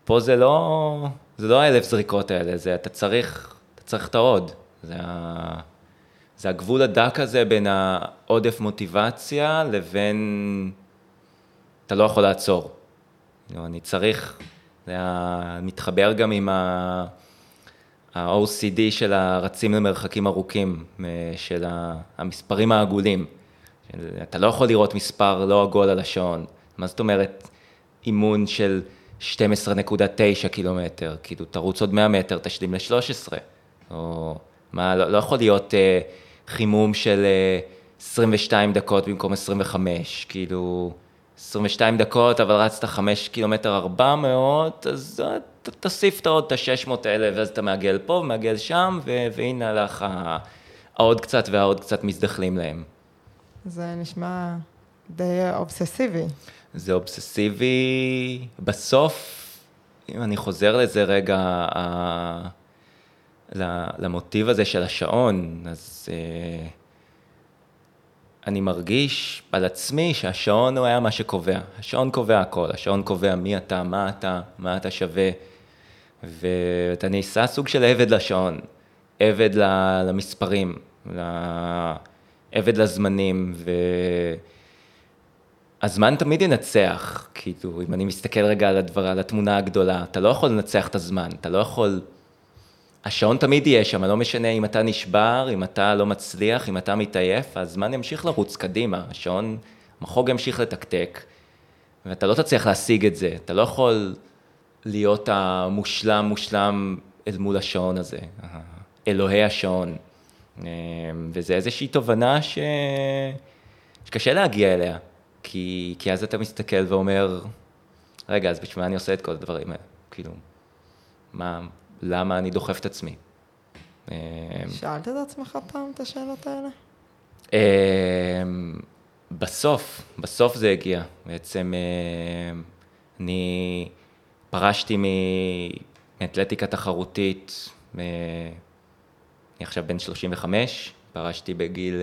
Speaker 1: פה זה לא, זה לא האלף זריקות האלה, זה אתה צריך, אתה צריך את העוד. זה, ה, זה הגבול הדק הזה בין העודף מוטיבציה לבין, אתה לא יכול לעצור. אני צריך, זה מתחבר גם עם ה... ה-OCD של הרצים למרחקים ארוכים, אה, של המספרים העגולים. אתה לא יכול לראות מספר לא עגול על השעון. מה זאת אומרת אימון של 12.9 קילומטר? כאילו, תרוץ עוד 100 מטר, תשלים ל-13. או מה, לא, לא יכול להיות אה, חימום של אה, 22 דקות במקום 25, כאילו, 22 דקות, אבל רצת 5 קילומטר 400, אז תוסיף את עוד את ה-600 האלה, ואז אתה מעגל פה ומעגל שם, ו- והנה לך העוד קצת והעוד קצת מזדחלים להם.
Speaker 2: זה נשמע די אובססיבי.
Speaker 1: זה אובססיבי. בסוף, אם אני חוזר לזה רגע, ה... למוטיב הזה של השעון, אז... אה, אני מרגיש על עצמי שהשעון הוא היה מה שקובע. השעון קובע הכל, השעון קובע מי אתה, מה אתה, מה אתה שווה. ואתה נעשה סוג של עבד לשעון, עבד למספרים, עבד לזמנים, והזמן תמיד ינצח, כאילו, אם אני מסתכל רגע על הדבר, על התמונה הגדולה, אתה לא יכול לנצח את הזמן, אתה לא יכול השעון תמיד יהיה שם, לא משנה אם אתה נשבר, אם אתה לא מצליח, אם אתה מתעייף, הזמן ימשיך לרוץ קדימה, השעון, המחוג ימשיך לתקתק, ואתה לא תצליח להשיג את זה, אתה לא יכול להיות המושלם מושלם אל מול השעון הזה, אלוהי השעון. אמ, וזה איזושהי תובנה ש... שקשה להגיע אליה, כי, כי אז אתה מסתכל ואומר, רגע, אז בשביל מה אני עושה את כל הדברים האלה? כאילו, מה, למה אני דוחף את עצמי?
Speaker 2: אמ, שאלת את עצמך פעם את השאלות האלה?
Speaker 1: אמ, בסוף, בסוף זה הגיע. בעצם אני פרשתי מאתלטיקה תחרותית, אני עכשיו בן 35, פרשתי בגיל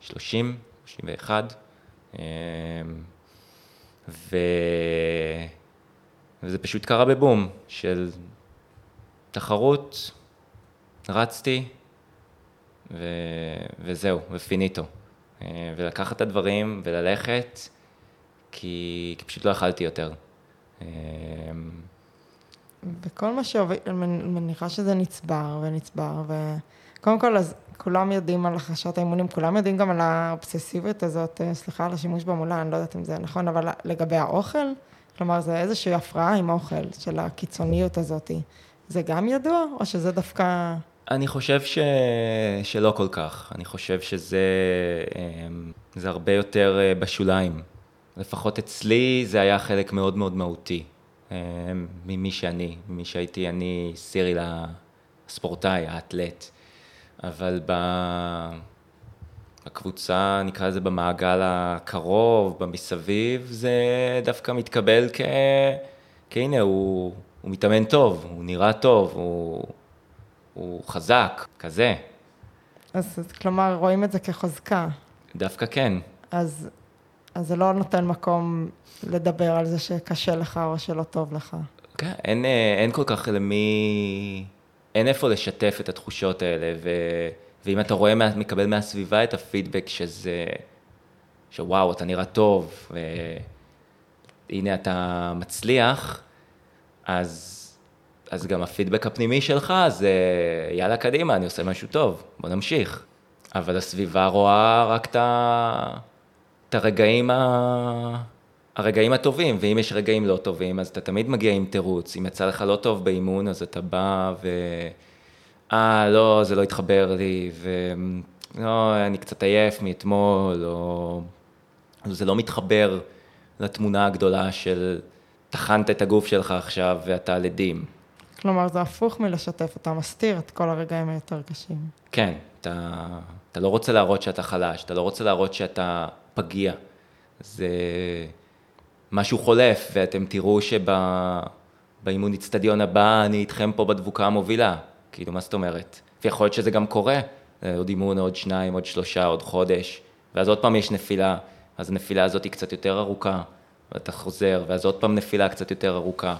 Speaker 1: 30, 31, ו... וזה פשוט קרה בבום של תחרות, רצתי, ו... וזהו, ופיניטו. ולקחת את הדברים וללכת, כי, כי פשוט לא יכלתי יותר.
Speaker 2: וכל מה אני מניחה שזה נצבר ונצבר, וקודם כל, אז כולם יודעים על החשת האימונים, כולם יודעים גם על האובססיביות הזאת, אה, סליחה על השימוש במולה, אני לא יודעת אם זה נכון, אבל לגבי האוכל, כלומר, זה איזושהי הפרעה עם אוכל של הקיצוניות הזאת. זה גם ידוע, או שזה דווקא...
Speaker 1: אני חושב ש... שלא כל כך. אני חושב שזה אמ, זה הרבה יותר אה, בשוליים. לפחות אצלי זה היה חלק מאוד מאוד מהותי. אמ, ממי שאני, ממי שהייתי אני סיריל הספורטאי, האתלט. אבל ב... בקבוצה, נקרא לזה במעגל הקרוב, במסביב, זה דווקא מתקבל כ... כהנה, הוא, הוא מתאמן טוב, הוא נראה טוב, הוא, הוא חזק, כזה.
Speaker 2: אז כלומר, רואים את זה כחוזקה.
Speaker 1: דווקא כן.
Speaker 2: אז, אז זה לא נותן מקום לדבר על זה שקשה לך או שלא טוב לך.
Speaker 1: כן, אין, אה, אין כל כך למי... אין איפה לשתף את התחושות האלה, ו... ואם אתה רואה, מקבל מהסביבה את הפידבק שזה... שוואו, אתה נראה טוב, והנה אתה מצליח, אז, אז גם הפידבק הפנימי שלך זה יאללה קדימה, אני עושה משהו טוב, בוא נמשיך. אבל הסביבה רואה רק את, הרגעים ה... הרגעים הטובים, ואם יש רגעים לא טובים, אז אתה תמיד מגיע עם תירוץ. אם יצא לך לא טוב באימון, אז אתה בא ו... אה, לא, זה לא התחבר לי, ולא, אני קצת עייף מאתמול, או... זה לא מתחבר לתמונה הגדולה של טחנת את הגוף שלך עכשיו ואתה לדים.
Speaker 2: כלומר, זה הפוך מלשתף, אתה מסתיר את כל הרגעים היותר קשים.
Speaker 1: כן, אתה, אתה לא רוצה להראות שאתה חלש, אתה לא רוצה להראות שאתה פגיע. זה משהו חולף, ואתם תראו שבאימון אצטדיון הבא אני איתכם פה בדבוקה המובילה. כאילו, מה זאת אומרת? ויכול להיות שזה גם קורה, אה, עוד אימון, עוד שניים, עוד שלושה, עוד חודש, ואז עוד פעם יש נפילה, אז הנפילה הזאת היא קצת יותר ארוכה, ואתה חוזר, ואז עוד פעם נפילה קצת יותר ארוכה.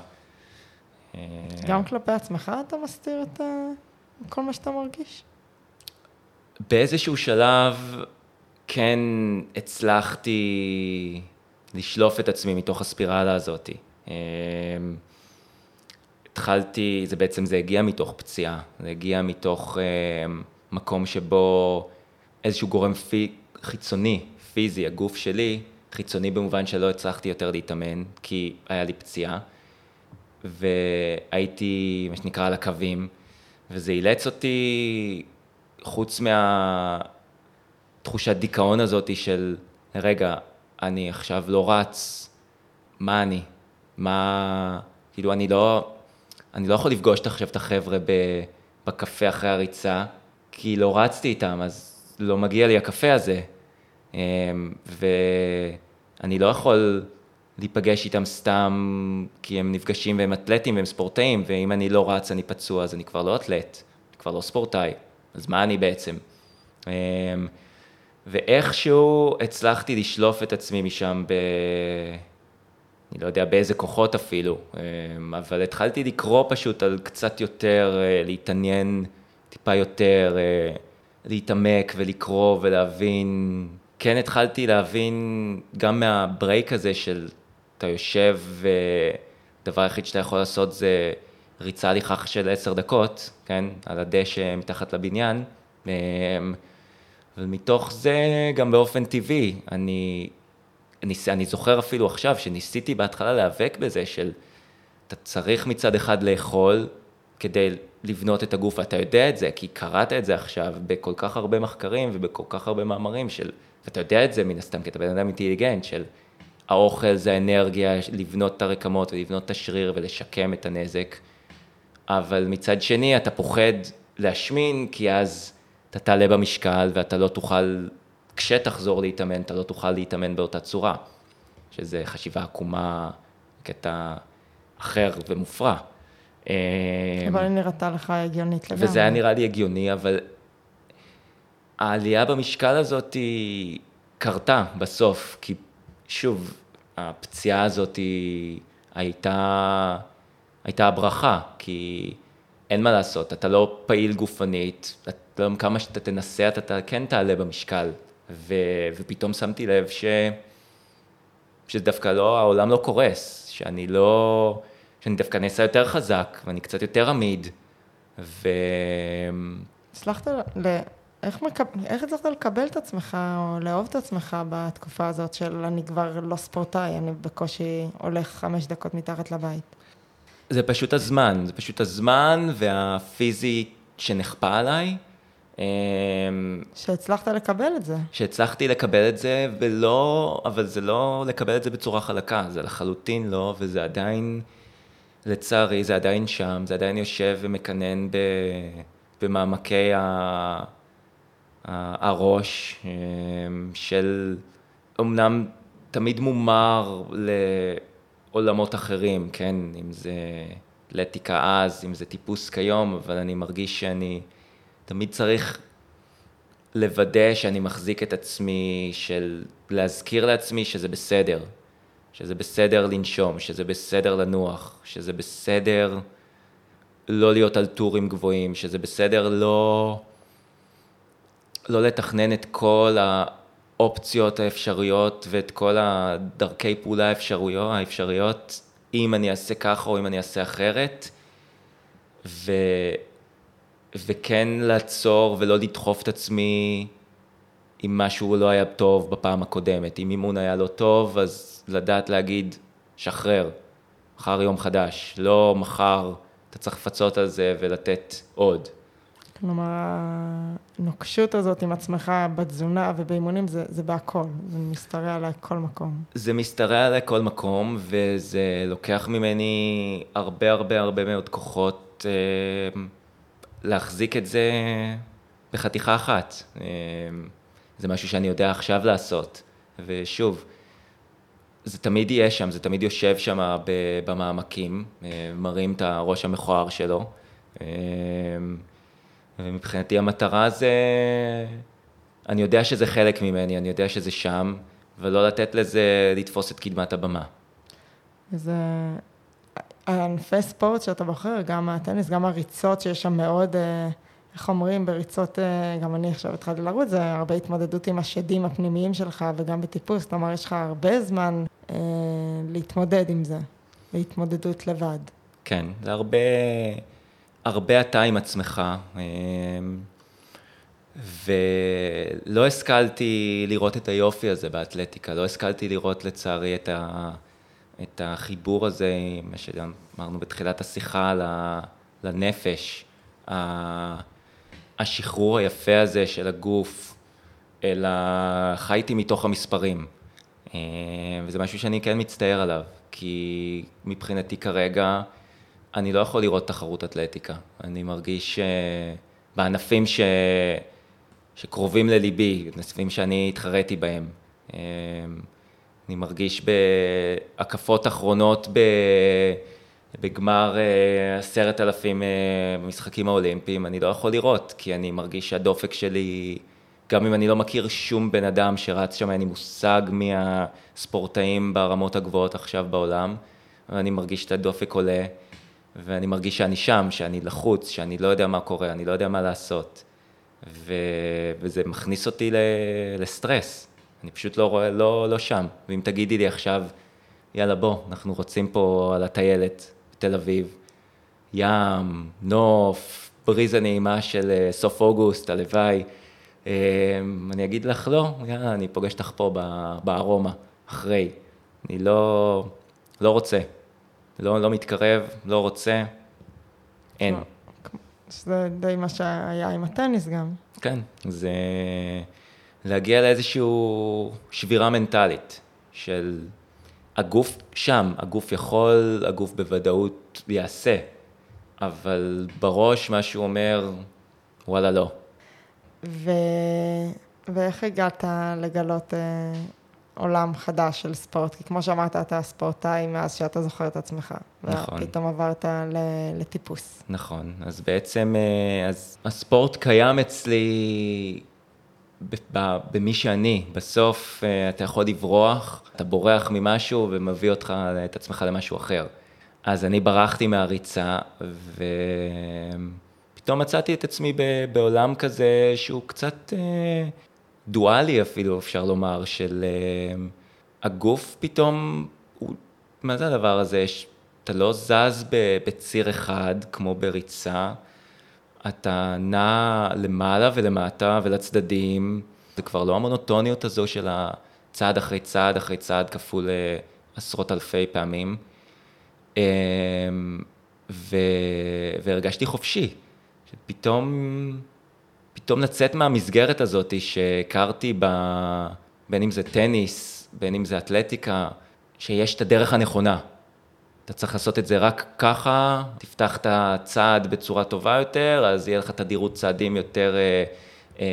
Speaker 2: אה, גם כלפי עצמך אתה מסתיר את כל מה שאתה מרגיש?
Speaker 1: באיזשהו שלב כן הצלחתי לשלוף את עצמי מתוך הספירלה הזאת. אה, התחלתי, זה בעצם, זה הגיע מתוך פציעה, זה הגיע מתוך אה, מקום שבו איזשהו גורם פי, חיצוני, פיזי, הגוף שלי, חיצוני במובן שלא הצלחתי יותר להתאמן, כי היה לי פציעה, והייתי, מה שנקרא, על הקווים, וזה אילץ אותי, חוץ מהתחושת דיכאון הזאת של, רגע, אני עכשיו לא רץ, מה אני? מה, כאילו, אני לא, אני לא יכול לפגוש עכשיו את החבר'ה בקפה אחרי הריצה, כי לא רצתי איתם, אז לא מגיע לי הקפה הזה. אמ, ואני לא יכול להיפגש איתם סתם כי הם נפגשים והם אתלטים והם ספורטאים, ואם אני לא רץ אני פצוע, אז אני כבר לא אתלט, אני כבר לא ספורטאי, אז מה אני בעצם? אמ, ואיכשהו הצלחתי לשלוף את עצמי משם ב... אני לא יודע באיזה כוחות אפילו, אמ, אבל התחלתי לקרוא פשוט על קצת יותר, אה, להתעניין טיפה יותר, אה, להתעמק ולקרוא ולהבין. כן התחלתי להבין גם מהברייק הזה של אתה יושב ודבר היחיד שאתה יכול לעשות זה ריצה הליכה של עשר דקות, כן, על הדשא מתחת לבניין, אמ, ומתוך זה גם באופן טבעי, אני, אני, אני זוכר אפילו עכשיו שניסיתי בהתחלה להיאבק בזה של אתה צריך מצד אחד לאכול כדי לבנות את הגוף, ואתה יודע את זה, כי קראת את זה עכשיו בכל כך הרבה מחקרים ובכל כך הרבה מאמרים של, ואתה יודע את זה מן הסתם, כי אתה בן אדם אינטליגנט, של האוכל זה האנרגיה, לבנות את הרקמות ולבנות את השריר ולשקם את הנזק, אבל מצד שני אתה פוחד להשמין, כי אז אתה תעלה במשקל ואתה לא תוכל, כשתחזור להתאמן, אתה לא תוכל להתאמן באותה צורה, שזה חשיבה עקומה, קטע אחר ומופרע.
Speaker 2: אבל היא נראתה לך הגיונית לגמרי.
Speaker 1: וזה היה נראה לי הגיוני, אבל העלייה במשקל הזאת היא קרתה בסוף, כי שוב, הפציעה הזאת היא הייתה, הייתה הברכה, כי אין מה לעשות, אתה לא פעיל גופנית, אתה, לא, כמה שאתה תנסה, אתה כן תעלה במשקל, ו, ופתאום שמתי לב ש, שדווקא לא, העולם לא קורס, שאני לא... שאני דווקא נעשה יותר חזק, ואני קצת יותר עמיד, ו...
Speaker 2: הצלחת ל... איך, מקב... איך הצלחת לקבל את עצמך, או לאהוב את עצמך בתקופה הזאת של אני כבר לא ספורטאי, אני בקושי הולך חמש דקות מתחת לבית?
Speaker 1: זה פשוט הזמן, זה פשוט הזמן והפיזי שנכפה עליי. אמ,
Speaker 2: שהצלחת לקבל את זה.
Speaker 1: שהצלחתי לקבל את זה, ולא, אבל זה לא לקבל את זה בצורה חלקה, זה לחלוטין לא, וזה עדיין... לצערי זה עדיין שם, זה עדיין יושב ומקנן ב, במעמקי ה, ה, הראש אמ, של אמנם תמיד מומר לעולמות אחרים, כן, אם זה אתלטיקה אז, אם זה טיפוס כיום, אבל אני מרגיש שאני תמיד צריך לוודא שאני מחזיק את עצמי, של להזכיר לעצמי שזה בסדר, שזה בסדר לנשום, שזה בסדר לנוח, שזה בסדר לא להיות על טורים גבוהים, שזה בסדר לא, לא לתכנן את כל האופציות האפשריות ואת כל הדרכי פעולה האפשרויות, האפשריות, אם אני אעשה ככה או אם אני אעשה אחרת, ו, וכן לעצור ולא לדחוף את עצמי אם משהו לא היה טוב בפעם הקודמת, אם אימון היה לא טוב אז לדעת להגיד, שחרר, מחר יום חדש, לא מחר אתה צריך לפצות על זה ולתת עוד.
Speaker 2: כלומר, הנוקשות הזאת עם עצמך בתזונה ובאימונים זה, זה בהכל, זה משתרע עליי כל מקום.
Speaker 1: זה משתרע עליי כל מקום, וזה לוקח ממני הרבה הרבה הרבה מאוד כוחות אה, להחזיק את זה בחתיכה אחת. אה, זה משהו שאני יודע עכשיו לעשות, ושוב, זה תמיד יהיה שם, זה תמיד יושב שם במעמקים, אה, מרים את הראש המכוער שלו. אה, ומבחינתי המטרה זה, אני יודע שזה חלק ממני, אני יודע שזה שם, ולא לתת לזה לתפוס את קדמת הבמה.
Speaker 2: זה ענפי ספורט שאתה בוחר, גם הטניס, גם הריצות שיש שם מאוד... אה, איך אומרים, בריצות, אה, גם אני עכשיו התחלתי לרוץ, זה הרבה התמודדות עם השדים הפנימיים שלך וגם בטיפוס, כלומר יש לך הרבה זמן אה, להתמודד עם זה, להתמודדות לבד.
Speaker 1: כן, זה הרבה, הרבה אתה עם עצמך, אה, ולא השכלתי לראות את היופי הזה באתלטיקה, לא השכלתי לראות לצערי את, ה, את החיבור הזה, מה שאמרנו בתחילת השיחה, לנפש. השחרור היפה הזה של הגוף, אלא חייתי מתוך המספרים. אה, וזה משהו שאני כן מצטער עליו, כי מבחינתי כרגע אני לא יכול לראות תחרות אתלטיקה. אני מרגיש בענפים ש... שקרובים לליבי, ענפים שאני התחרתי בהם. אה, אני מרגיש בהקפות אחרונות ב... בגמר אה, עשרת אלפים אה, במשחקים האולימפיים, אני לא יכול לראות, כי אני מרגיש שהדופק שלי, גם אם אני לא מכיר שום בן אדם שרץ שם, אין לי מושג מי הספורטאים ברמות הגבוהות עכשיו בעולם, ואני מרגיש את הדופק עולה, ואני מרגיש שאני שם, שאני לחוץ, שאני לא יודע מה קורה, אני לא יודע מה לעשות. ו... וזה מכניס אותי לסטרס, אני פשוט לא רואה, לא, לא שם. ואם תגידי לי עכשיו, יאללה בוא, אנחנו רוצים פה על הטיילת, בתל אביב, ים, נוף, בריזה נעימה של אה, סוף אוגוסט, הלוואי. אה, אני אגיד לך לא, יאללה, אני פוגש אותך פה בארומה, אחרי. אני לא, לא רוצה. לא, לא מתקרב, לא רוצה, אין.
Speaker 2: שזה די מה שהיה עם הטניס גם.
Speaker 1: כן, זה להגיע לאיזושהי שבירה מנטלית של הגוף שם, הגוף יכול, הגוף בוודאות יעשה, אבל בראש מה שהוא אומר, וואלה לא.
Speaker 2: ו... ואיך הגעת לגלות אה, עולם חדש של ספורט? כי כמו שאמרת, אתה ספורטאי מאז שאתה זוכר את עצמך. נכון. ופתאום עברת לטיפוס.
Speaker 1: נכון, אז בעצם, אה, אז הספורט קיים אצלי במי שאני. בסוף אה, אתה יכול לברוח, אתה בורח ממשהו ומביא אותך, את עצמך למשהו אחר. אז אני ברחתי מהריצה, ופתאום מצאתי את עצמי בעולם כזה שהוא קצת אה, דואלי אפילו, אפשר לומר, של אה, הגוף פתאום, הוא, מה זה הדבר הזה? אתה לא זז בציר אחד כמו בריצה, אתה נע למעלה ולמטה ולצדדים, זה כבר לא המונוטוניות הזו של הצעד אחרי צעד אחרי צעד כפול אה, עשרות אלפי פעמים. אמ, ו... והרגשתי חופשי, שפתאום, פתאום לצאת מהמסגרת הזאת שהכרתי ב... בין אם זה טניס, בין אם זה אתלטיקה, שיש את הדרך הנכונה. אתה צריך לעשות את זה רק ככה, תפתח את הצעד בצורה טובה יותר, אז יהיה לך תדירות צעדים יותר אה, אה,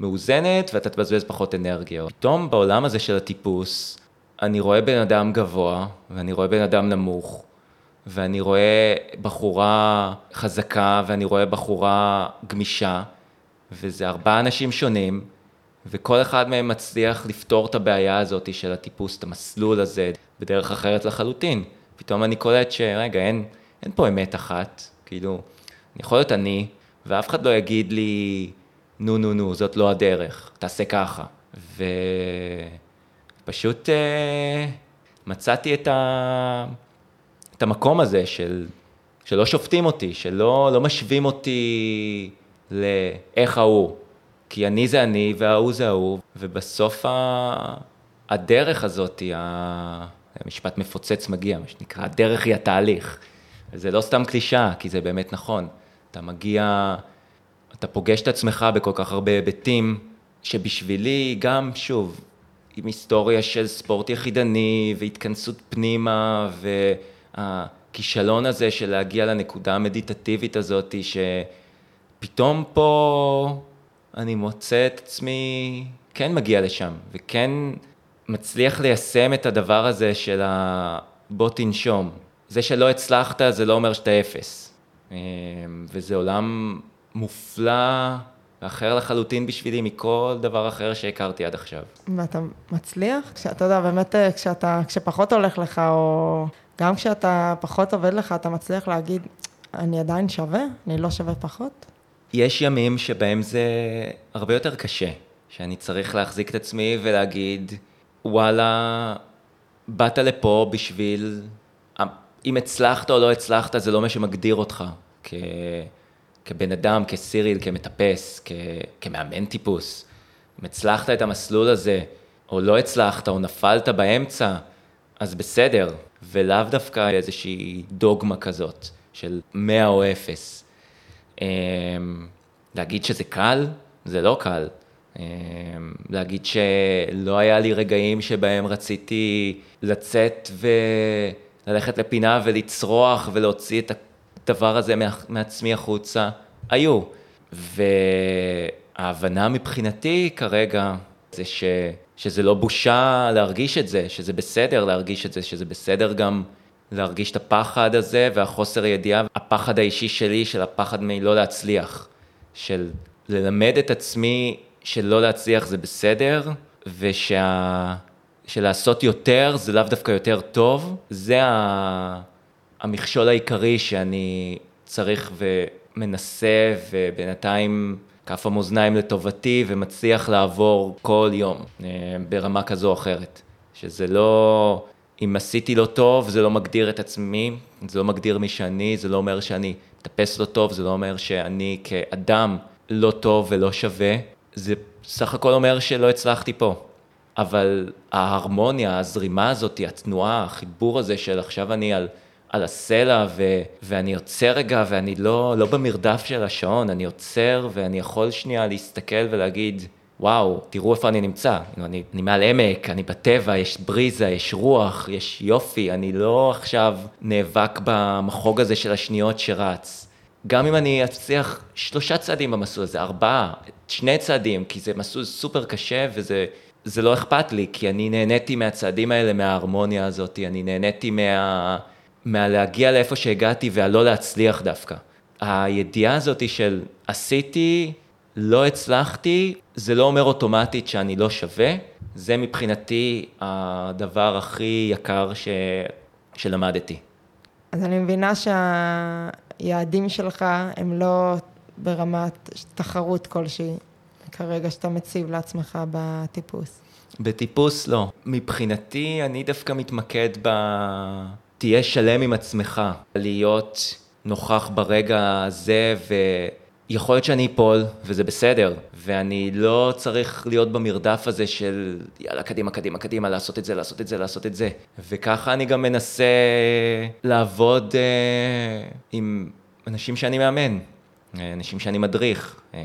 Speaker 1: מאוזנת, ואתה תבזבז פחות אנרגיה. פתאום בעולם הזה של הטיפוס, אני רואה בן אדם גבוה, ואני רואה בן אדם נמוך, ואני רואה בחורה חזקה, ואני רואה בחורה גמישה, וזה ארבעה אנשים שונים, וכל אחד מהם מצליח לפתור את הבעיה הזאת של הטיפוס, את המסלול הזה, בדרך אחרת לחלוטין. פתאום אני קולט שרגע, אין, אין פה אמת אחת, כאילו, אני יכול להיות אני, ואף אחד לא יגיד לי, נו, נו, נו, זאת לא הדרך, תעשה ככה. ופשוט אה, מצאתי את, ה... את המקום הזה של, שלא שופטים אותי, שלא לא משווים אותי לאיך ההוא, כי אני זה אני וההוא זה ההוא, ובסוף ה... הדרך הזאת, ה... משפט מפוצץ מגיע, מה שנקרא, הדרך היא התהליך. וזה לא סתם קלישאה, כי זה באמת נכון. אתה מגיע, אתה פוגש את עצמך בכל כך הרבה היבטים, שבשבילי גם, שוב, עם היסטוריה של ספורט יחידני והתכנסות פנימה והכישלון הזה של להגיע לנקודה המדיטטיבית הזאת, שפתאום פה אני מוצא את עצמי כן מגיע לשם, וכן מצליח ליישם את הדבר הזה של הבוא תנשום. זה שלא הצלחת זה לא אומר שאתה אפס. אמ, וזה עולם מופלא ואחר לחלוטין בשבילי מכל דבר אחר שהכרתי עד עכשיו.
Speaker 2: ואתה מצליח? כשאתה יודע, באמת, אה, כשאתה, כשפחות הולך לך, או גם כשאתה פחות עובד לך, אתה מצליח להגיד, אני עדיין שווה? אני לא שווה פחות?
Speaker 1: יש ימים שבהם זה הרבה יותר קשה, שאני צריך להחזיק את עצמי ולהגיד, וואלה, באת לפה בשביל, אם הצלחת או לא הצלחת, זה לא מה שמגדיר אותך כ... כבן אדם, כסיריל, כמטפס, כ... כמאמן טיפוס. אם הצלחת את המסלול הזה, או לא הצלחת, או נפלת באמצע, אז בסדר, ולאו דווקא איזושהי דוגמה כזאת של 100 או 0. אמ, להגיד שזה קל? זה לא קל. אמ, להגיד שלא היה לי רגעים שבהם רציתי לצאת וללכת לפינה ולצרוח ולהוציא את הדבר הזה מעצמי החוצה, היו. וההבנה מבחינתי כרגע זה ש, שזה לא בושה להרגיש את זה, שזה בסדר להרגיש את זה, שזה בסדר גם להרגיש את הפחד הזה והחוסר ידיעה, הפחד האישי שלי של הפחד מלא להצליח, של ללמד את עצמי שלא להצליח זה בסדר, ושה... יותר זה לאו דווקא יותר טוב, זה ה... המכשול העיקרי שאני צריך ומנסה, ובינתיים כף המאזניים לטובתי ומצליח לעבור כל יום אה, ברמה כזו או אחרת. שזה לא אם עשיתי לא טוב, זה לא מגדיר את עצמי, זה לא מגדיר מי שאני, זה לא אומר שאני מטפס לא טוב, זה לא אומר שאני כאדם לא טוב ולא שווה, זה סך הכל אומר שלא הצלחתי פה. אבל ההרמוניה, הזרימה הזאת, התנועה, החיבור הזה של עכשיו אני על, על הסלע ו, ואני עוצר רגע ואני לא, לא במרדף של השעון, אני עוצר ואני יכול שנייה להסתכל ולהגיד, וואו, תראו איפה אני נמצא, אני, אני מעל עמק, אני בטבע, יש בריזה, יש רוח, יש יופי, אני לא עכשיו נאבק במחוג הזה של השניות שרץ. גם אם אני אצליח שלושה צעדים במסלול הזה, ארבעה, שני צעדים, כי זה מסלול סופר קשה וזה זה לא אכפת לי, כי אני נהניתי מהצעדים האלה, מההרמוניה הזאת, אני נהניתי מה... מהלהגיע לאיפה שהגעתי והלא להצליח דווקא. הידיעה הזאת של עשיתי, לא הצלחתי, זה לא אומר אוטומטית שאני לא שווה, זה מבחינתי הדבר הכי יקר ש... שלמדתי.
Speaker 2: אז אני מבינה שהיעדים שלך הם לא ברמת תחרות כלשהי, כרגע שאתה מציב לעצמך בטיפוס.
Speaker 1: בטיפוס לא. מבחינתי, אני דווקא מתמקד ב... תהיה שלם עם עצמך, להיות נוכח ברגע הזה, ויכול להיות שאני אפול, וזה בסדר, ואני לא צריך להיות במרדף הזה של יאללה, קדימה, קדימה, קדימה, לעשות את זה, לעשות את זה, לעשות את זה. וככה אני גם מנסה לעבוד אה, עם אנשים שאני מאמן. אנשים שאני מדריך. אמ,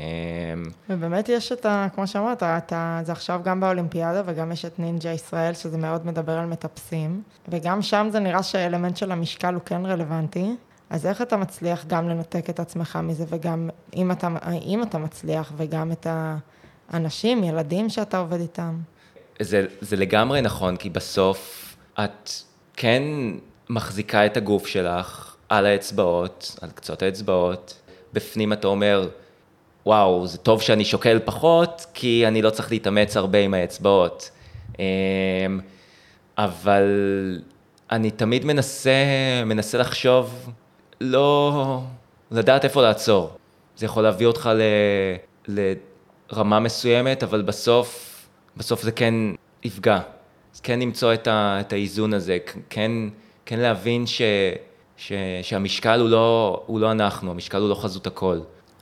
Speaker 2: ובאמת יש את ה... כמו שאמרת, אתה, זה עכשיו גם באולימפיאדה וגם יש את נינג'ה ישראל, שזה מאוד מדבר על מטפסים, וגם שם זה נראה שהאלמנט של המשקל הוא כן רלוונטי. אז איך אתה מצליח גם לנתק את עצמך מזה, וגם אם אתה, אם אתה מצליח, וגם את האנשים, ילדים שאתה עובד איתם?
Speaker 1: זה, זה לגמרי נכון, כי בסוף את כן מחזיקה את הגוף שלך על האצבעות, על קצות האצבעות, בפנים אתה אומר, וואו, זה טוב שאני שוקל פחות, כי אני לא צריך להתאמץ הרבה עם האצבעות. אמ, אבל אני תמיד מנסה, מנסה לחשוב, לא, לדעת איפה לעצור. זה יכול להביא אותך ל, לרמה מסוימת, אבל בסוף, בסוף זה כן יפגע. אז כן למצוא את, ה, את האיזון הזה, כן, כן להבין ש... ש, שהמשקל הוא לא, הוא לא אנחנו, המשקל הוא לא חזות הכל.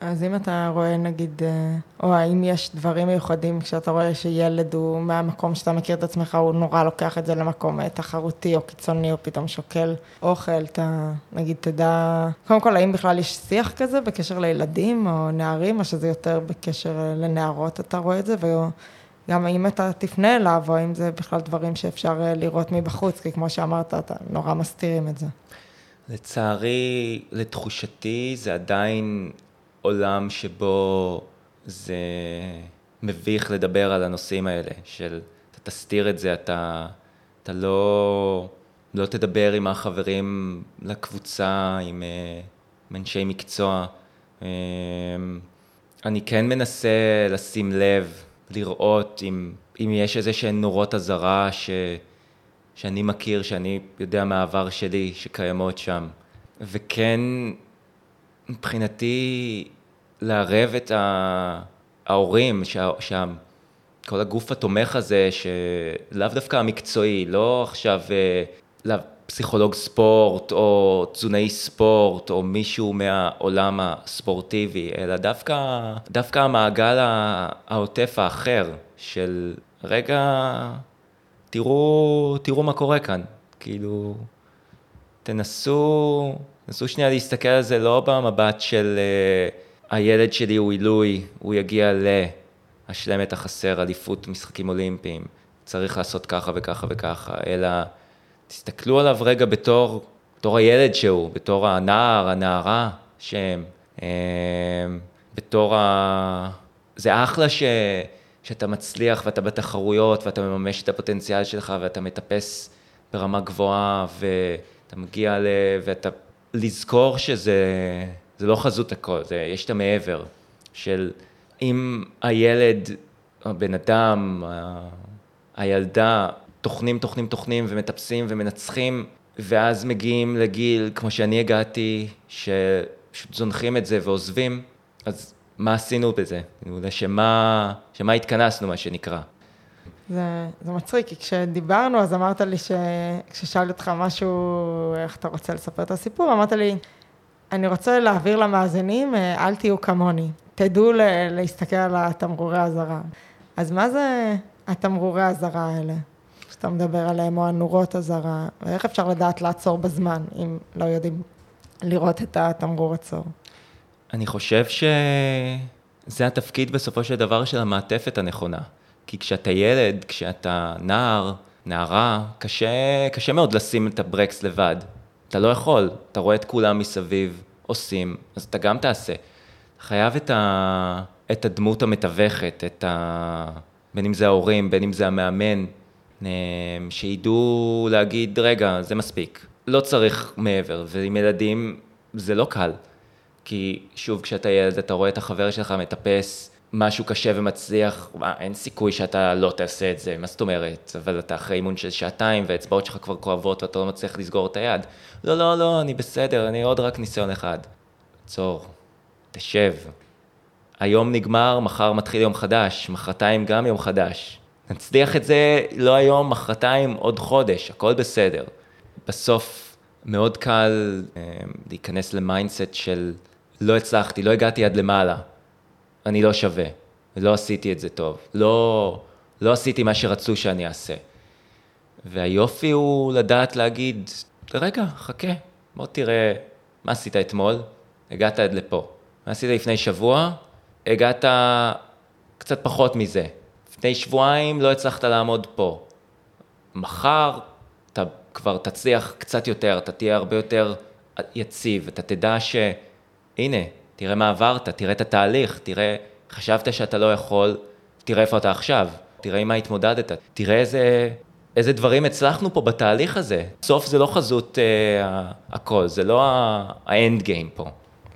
Speaker 2: אז אם אתה רואה נגיד, אה, או האם יש דברים מיוחדים כשאתה רואה שילד הוא מהמקום שאתה מכיר את עצמך, הוא נורא לוקח את זה למקום אה, תחרותי או קיצוני, או פתאום שוקל אוכל, אתה נגיד תדע, קודם כל האם בכלל יש שיח כזה בקשר לילדים או נערים, או שזה יותר בקשר אה, לנערות, אתה רואה את זה, וגם האם אתה תפנה אליו, או האם זה בכלל דברים שאפשר לראות מבחוץ, כי כמו שאמרת, אתה נורא מסתירים את זה.
Speaker 1: לצערי, לתחושתי, זה עדיין עולם שבו זה מביך לדבר על הנושאים האלה, של אתה תסתיר את זה, אתה, אתה לא, לא תדבר עם החברים לקבוצה, עם, אה, עם אנשי מקצוע. אה, אני כן מנסה לשים לב, לראות אם, אם יש איזה שהן נורות אזהרה ש... שאני מכיר, שאני יודע מהעבר שלי, שקיימות שם. וכן, מבחינתי, לערב את ההורים, שכל הגוף התומך הזה, שלאו דווקא המקצועי, לא עכשיו לא, פסיכולוג ספורט או תזונאי ספורט או מישהו מהעולם הספורטיבי, אלא דווקא, דווקא המעגל העוטף האחר של רגע תראו, תראו מה קורה כאן. כאילו, תנסו, תנסו שנייה להסתכל על זה לא במבט של uh, הילד שלי הוא עילוי, הוא יגיע להשלם את החסר, אליפות משחקים אולימפיים, צריך לעשות ככה וככה וככה, אלא תסתכלו עליו רגע בתור, בתור הילד שהוא, בתור הנער, הנערה שהם, uh, בתור ה... זה אחלה ש... שאתה מצליח ואתה בתחרויות ואתה מממש את הפוטנציאל שלך ואתה מטפס ברמה גבוהה ואתה מגיע ל... ואתה... לזכור שזה זה לא חזות הכל, זה, יש את המעבר של אם הילד, הבן אדם, ה... הילדה, טוחנים, טוחנים, טוחנים ומטפסים ומנצחים ואז מגיעים לגיל כמו שאני הגעתי, שפשוט זונחים את זה ועוזבים, אז מה עשינו בזה? לשמה, שמה התכנסנו, מה שנקרא.
Speaker 2: זה, זה מצחיק, כי כשדיברנו, אז אמרת לי ש... כששאלתי אותך משהו, איך אתה רוצה לספר את הסיפור, אמרת לי, אני רוצה להעביר למאזינים, אה, אל תהיו כמוני. תדעו להסתכל על התמרורי האזהרה. אז מה זה התמרורי האזהרה האלה, שאתה מדבר עליהם, או הנורות אזהרה, ואיך אפשר לדעת לעצור בזמן, אם לא יודעים לראות את התמרור עצור?
Speaker 1: אני חושב שזה התפקיד בסופו של דבר של המעטפת הנכונה. כי כשאתה ילד, כשאתה נער, נערה, קשה, קשה מאוד לשים את הברקס לבד. אתה לא יכול, אתה רואה את כולם מסביב עושים, אז אתה גם תעשה. חייב את, ה, את הדמות המתווכת, את ה... בין אם זה ההורים, בין אם זה המאמן, אה, שידעו להגיד, רגע, זה מספיק, לא צריך מעבר, ועם ילדים זה לא קל. כי שוב, כשאתה ילד, אתה רואה את החבר שלך מטפס משהו קשה ומצליח, מה, אין סיכוי שאתה לא תעשה את זה, מה זאת אומרת? אבל אתה אחרי אימון של שעתיים והאצבעות שלך כבר כואבות ואתה לא מצליח לסגור את היד. לא, לא, לא, אני בסדר, אני עוד רק ניסיון אחד. עצור, תשב. היום נגמר, מחר מתחיל יום חדש, מחרתיים גם יום חדש. נצליח את זה לא היום, מחרתיים, עוד חודש, הכל בסדר. בסוף מאוד קל אה, להיכנס ל mindset של לא הצלחתי, לא הגעתי עד למעלה. אני לא שווה, לא עשיתי את זה טוב, לא, לא עשיתי מה שרצו שאני אעשה. והיופי הוא לדעת להגיד, רגע, חכה, בוא תראה מה עשית אתמול, הגעת עד לפה. מה עשית לפני שבוע, הגעת קצת פחות מזה. לפני שבועיים לא הצלחת לעמוד פה. מחר אתה כבר תצליח קצת יותר, אתה תהיה הרבה יותר יציב, אתה תדע שהנה, תראה מה עברת, תראה את התהליך, תראה, חשבת שאתה לא יכול, תראה איפה אתה עכשיו, תראה עם מה התמודדת, תראה איזה, איזה דברים הצלחנו פה בתהליך הזה. בסוף זה לא חזות אה, הכל, זה לא האנד גיים פה.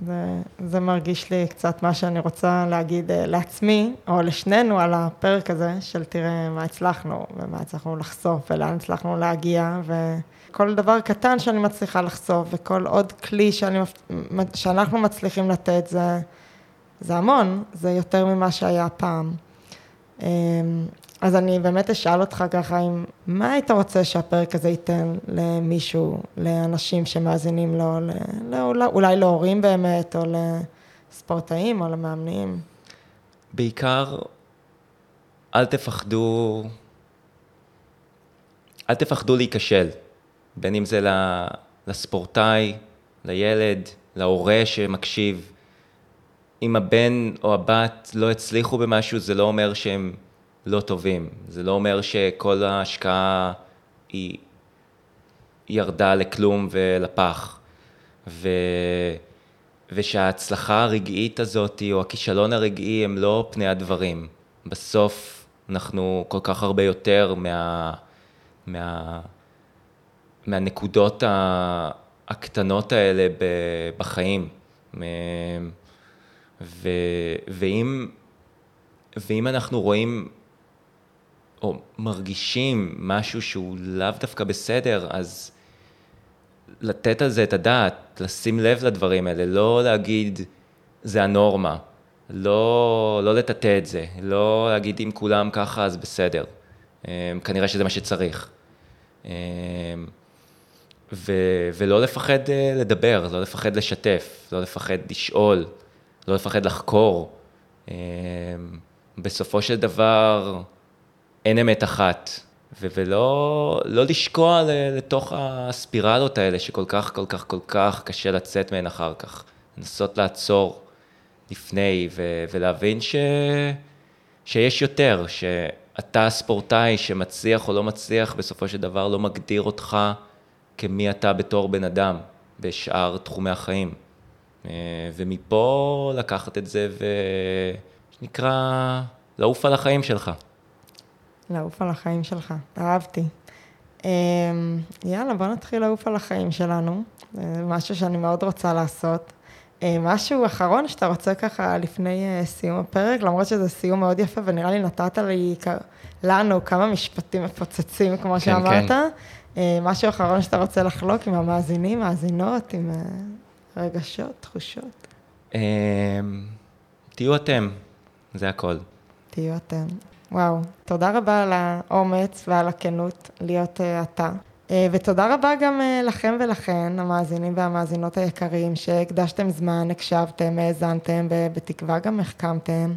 Speaker 2: זה, זה מרגיש לי קצת מה שאני רוצה להגיד אה, לעצמי, או לשנינו על הפרק הזה, של תראה מה הצלחנו, ומה הצלחנו לחשוף, ולאן הצלחנו להגיע, ו... כל דבר קטן שאני מצליחה לחשוף, וכל עוד כלי שאני, שאנחנו מצליחים לתת, זה, זה המון, זה יותר ממה שהיה פעם. אמ, אז אני באמת אשאל אותך ככה, אם, מה היית רוצה שהפרק הזה ייתן למישהו, לאנשים שמאזינים לו, לא, לא, אולי להורים באמת, או לספורטאים, או למאמנים?
Speaker 1: בעיקר, אל תפחדו, אל תפחדו להיכשל. בין אם זה לספורטאי, לילד, להורה שמקשיב. אם הבן או הבת לא הצליחו במשהו, זה לא אומר שהם לא טובים. זה לא אומר שכל ההשקעה היא ירדה לכלום ולפח. ו... ושההצלחה הרגעית הזאת, או הכישלון הרגעי, הם לא פני הדברים. בסוף אנחנו כל כך הרבה יותר מה... מה... מהנקודות הקטנות האלה בחיים. ו, ואם, ואם אנחנו רואים או מרגישים משהו שהוא לאו דווקא בסדר, אז לתת על זה את הדעת, לשים לב לדברים האלה, לא להגיד זה הנורמה, לא, לא לטאטא את זה, לא להגיד אם כולם ככה אז בסדר, כנראה שזה מה שצריך. ו, ולא לפחד אה, לדבר, לא לפחד לשתף, לא לפחד לשאול, לא לפחד לחקור. אה, בסופו של דבר אין אמת אחת, ו- ולא לא לשקוע לתוך הספירלות האלה שכל כך, כל כך, כל כך קשה לצאת מהן אחר כך. לנסות לעצור לפני ו- ולהבין ש- שיש יותר, שאתה ספורטאי שמצליח או לא מצליח, בסופו של דבר לא מגדיר אותך כמי אתה בתור בן אדם בשאר תחומי החיים. אה, ומפה לקחת את זה ונקרא לעוף על החיים שלך.
Speaker 2: לעוף על החיים שלך, אהבתי. אה, יאללה, בוא נתחיל לעוף על החיים שלנו. משהו שאני מאוד רוצה לעשות. אה, משהו אחרון שאתה רוצה ככה לפני סיום הפרק, למרות שזה סיום מאוד יפה, ונראה לי נתת לי, לנו כמה משפטים מפוצצים, כמו כן, שאמרת. כן. אה, משהו אחרון שאתה רוצה לחלוק עם המאזינים, מאזינות, עם אה, רגשות, תחושות?
Speaker 1: אה, תהיו אתם, זה הכל.
Speaker 2: תהיו אתם. וואו, תודה רבה על האומץ ועל הכנות להיות אתה. ותודה רבה גם לכם ולכן, המאזינים והמאזינות היקרים, שהקדשתם זמן, הקשבתם, האזנתם, ובתקווה גם החכמתם.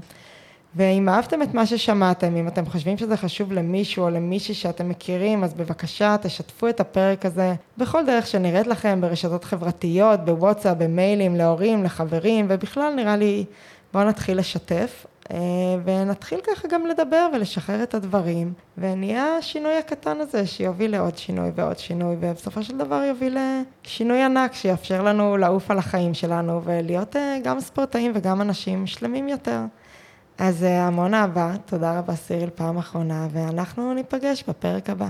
Speaker 2: ואם אהבתם את מה ששמעתם, אם אתם חושבים שזה חשוב למישהו או למישהי שאתם מכירים, אז בבקשה תשתפו את הפרק הזה בכל דרך שנראית לכם, ברשתות חברתיות, בוואטסאפ, במיילים, להורים, לחברים, ובכלל נראה לי, בואו נתחיל לשתף. אה, ונתחיל ככה גם לדבר ולשחרר את הדברים, ונהיה השינוי הקטן הזה שיוביל לעוד שינוי ועוד שינוי, ובסופו של דבר יוביל לשינוי ענק שיאפשר לנו לעוף על החיים שלנו ולהיות אה, גם ספורטאים וגם אנשים שלמים יותר. אז אה, המון אהבה, תודה רבה סיריל פעם אחרונה, ואנחנו ניפגש בפרק הבא.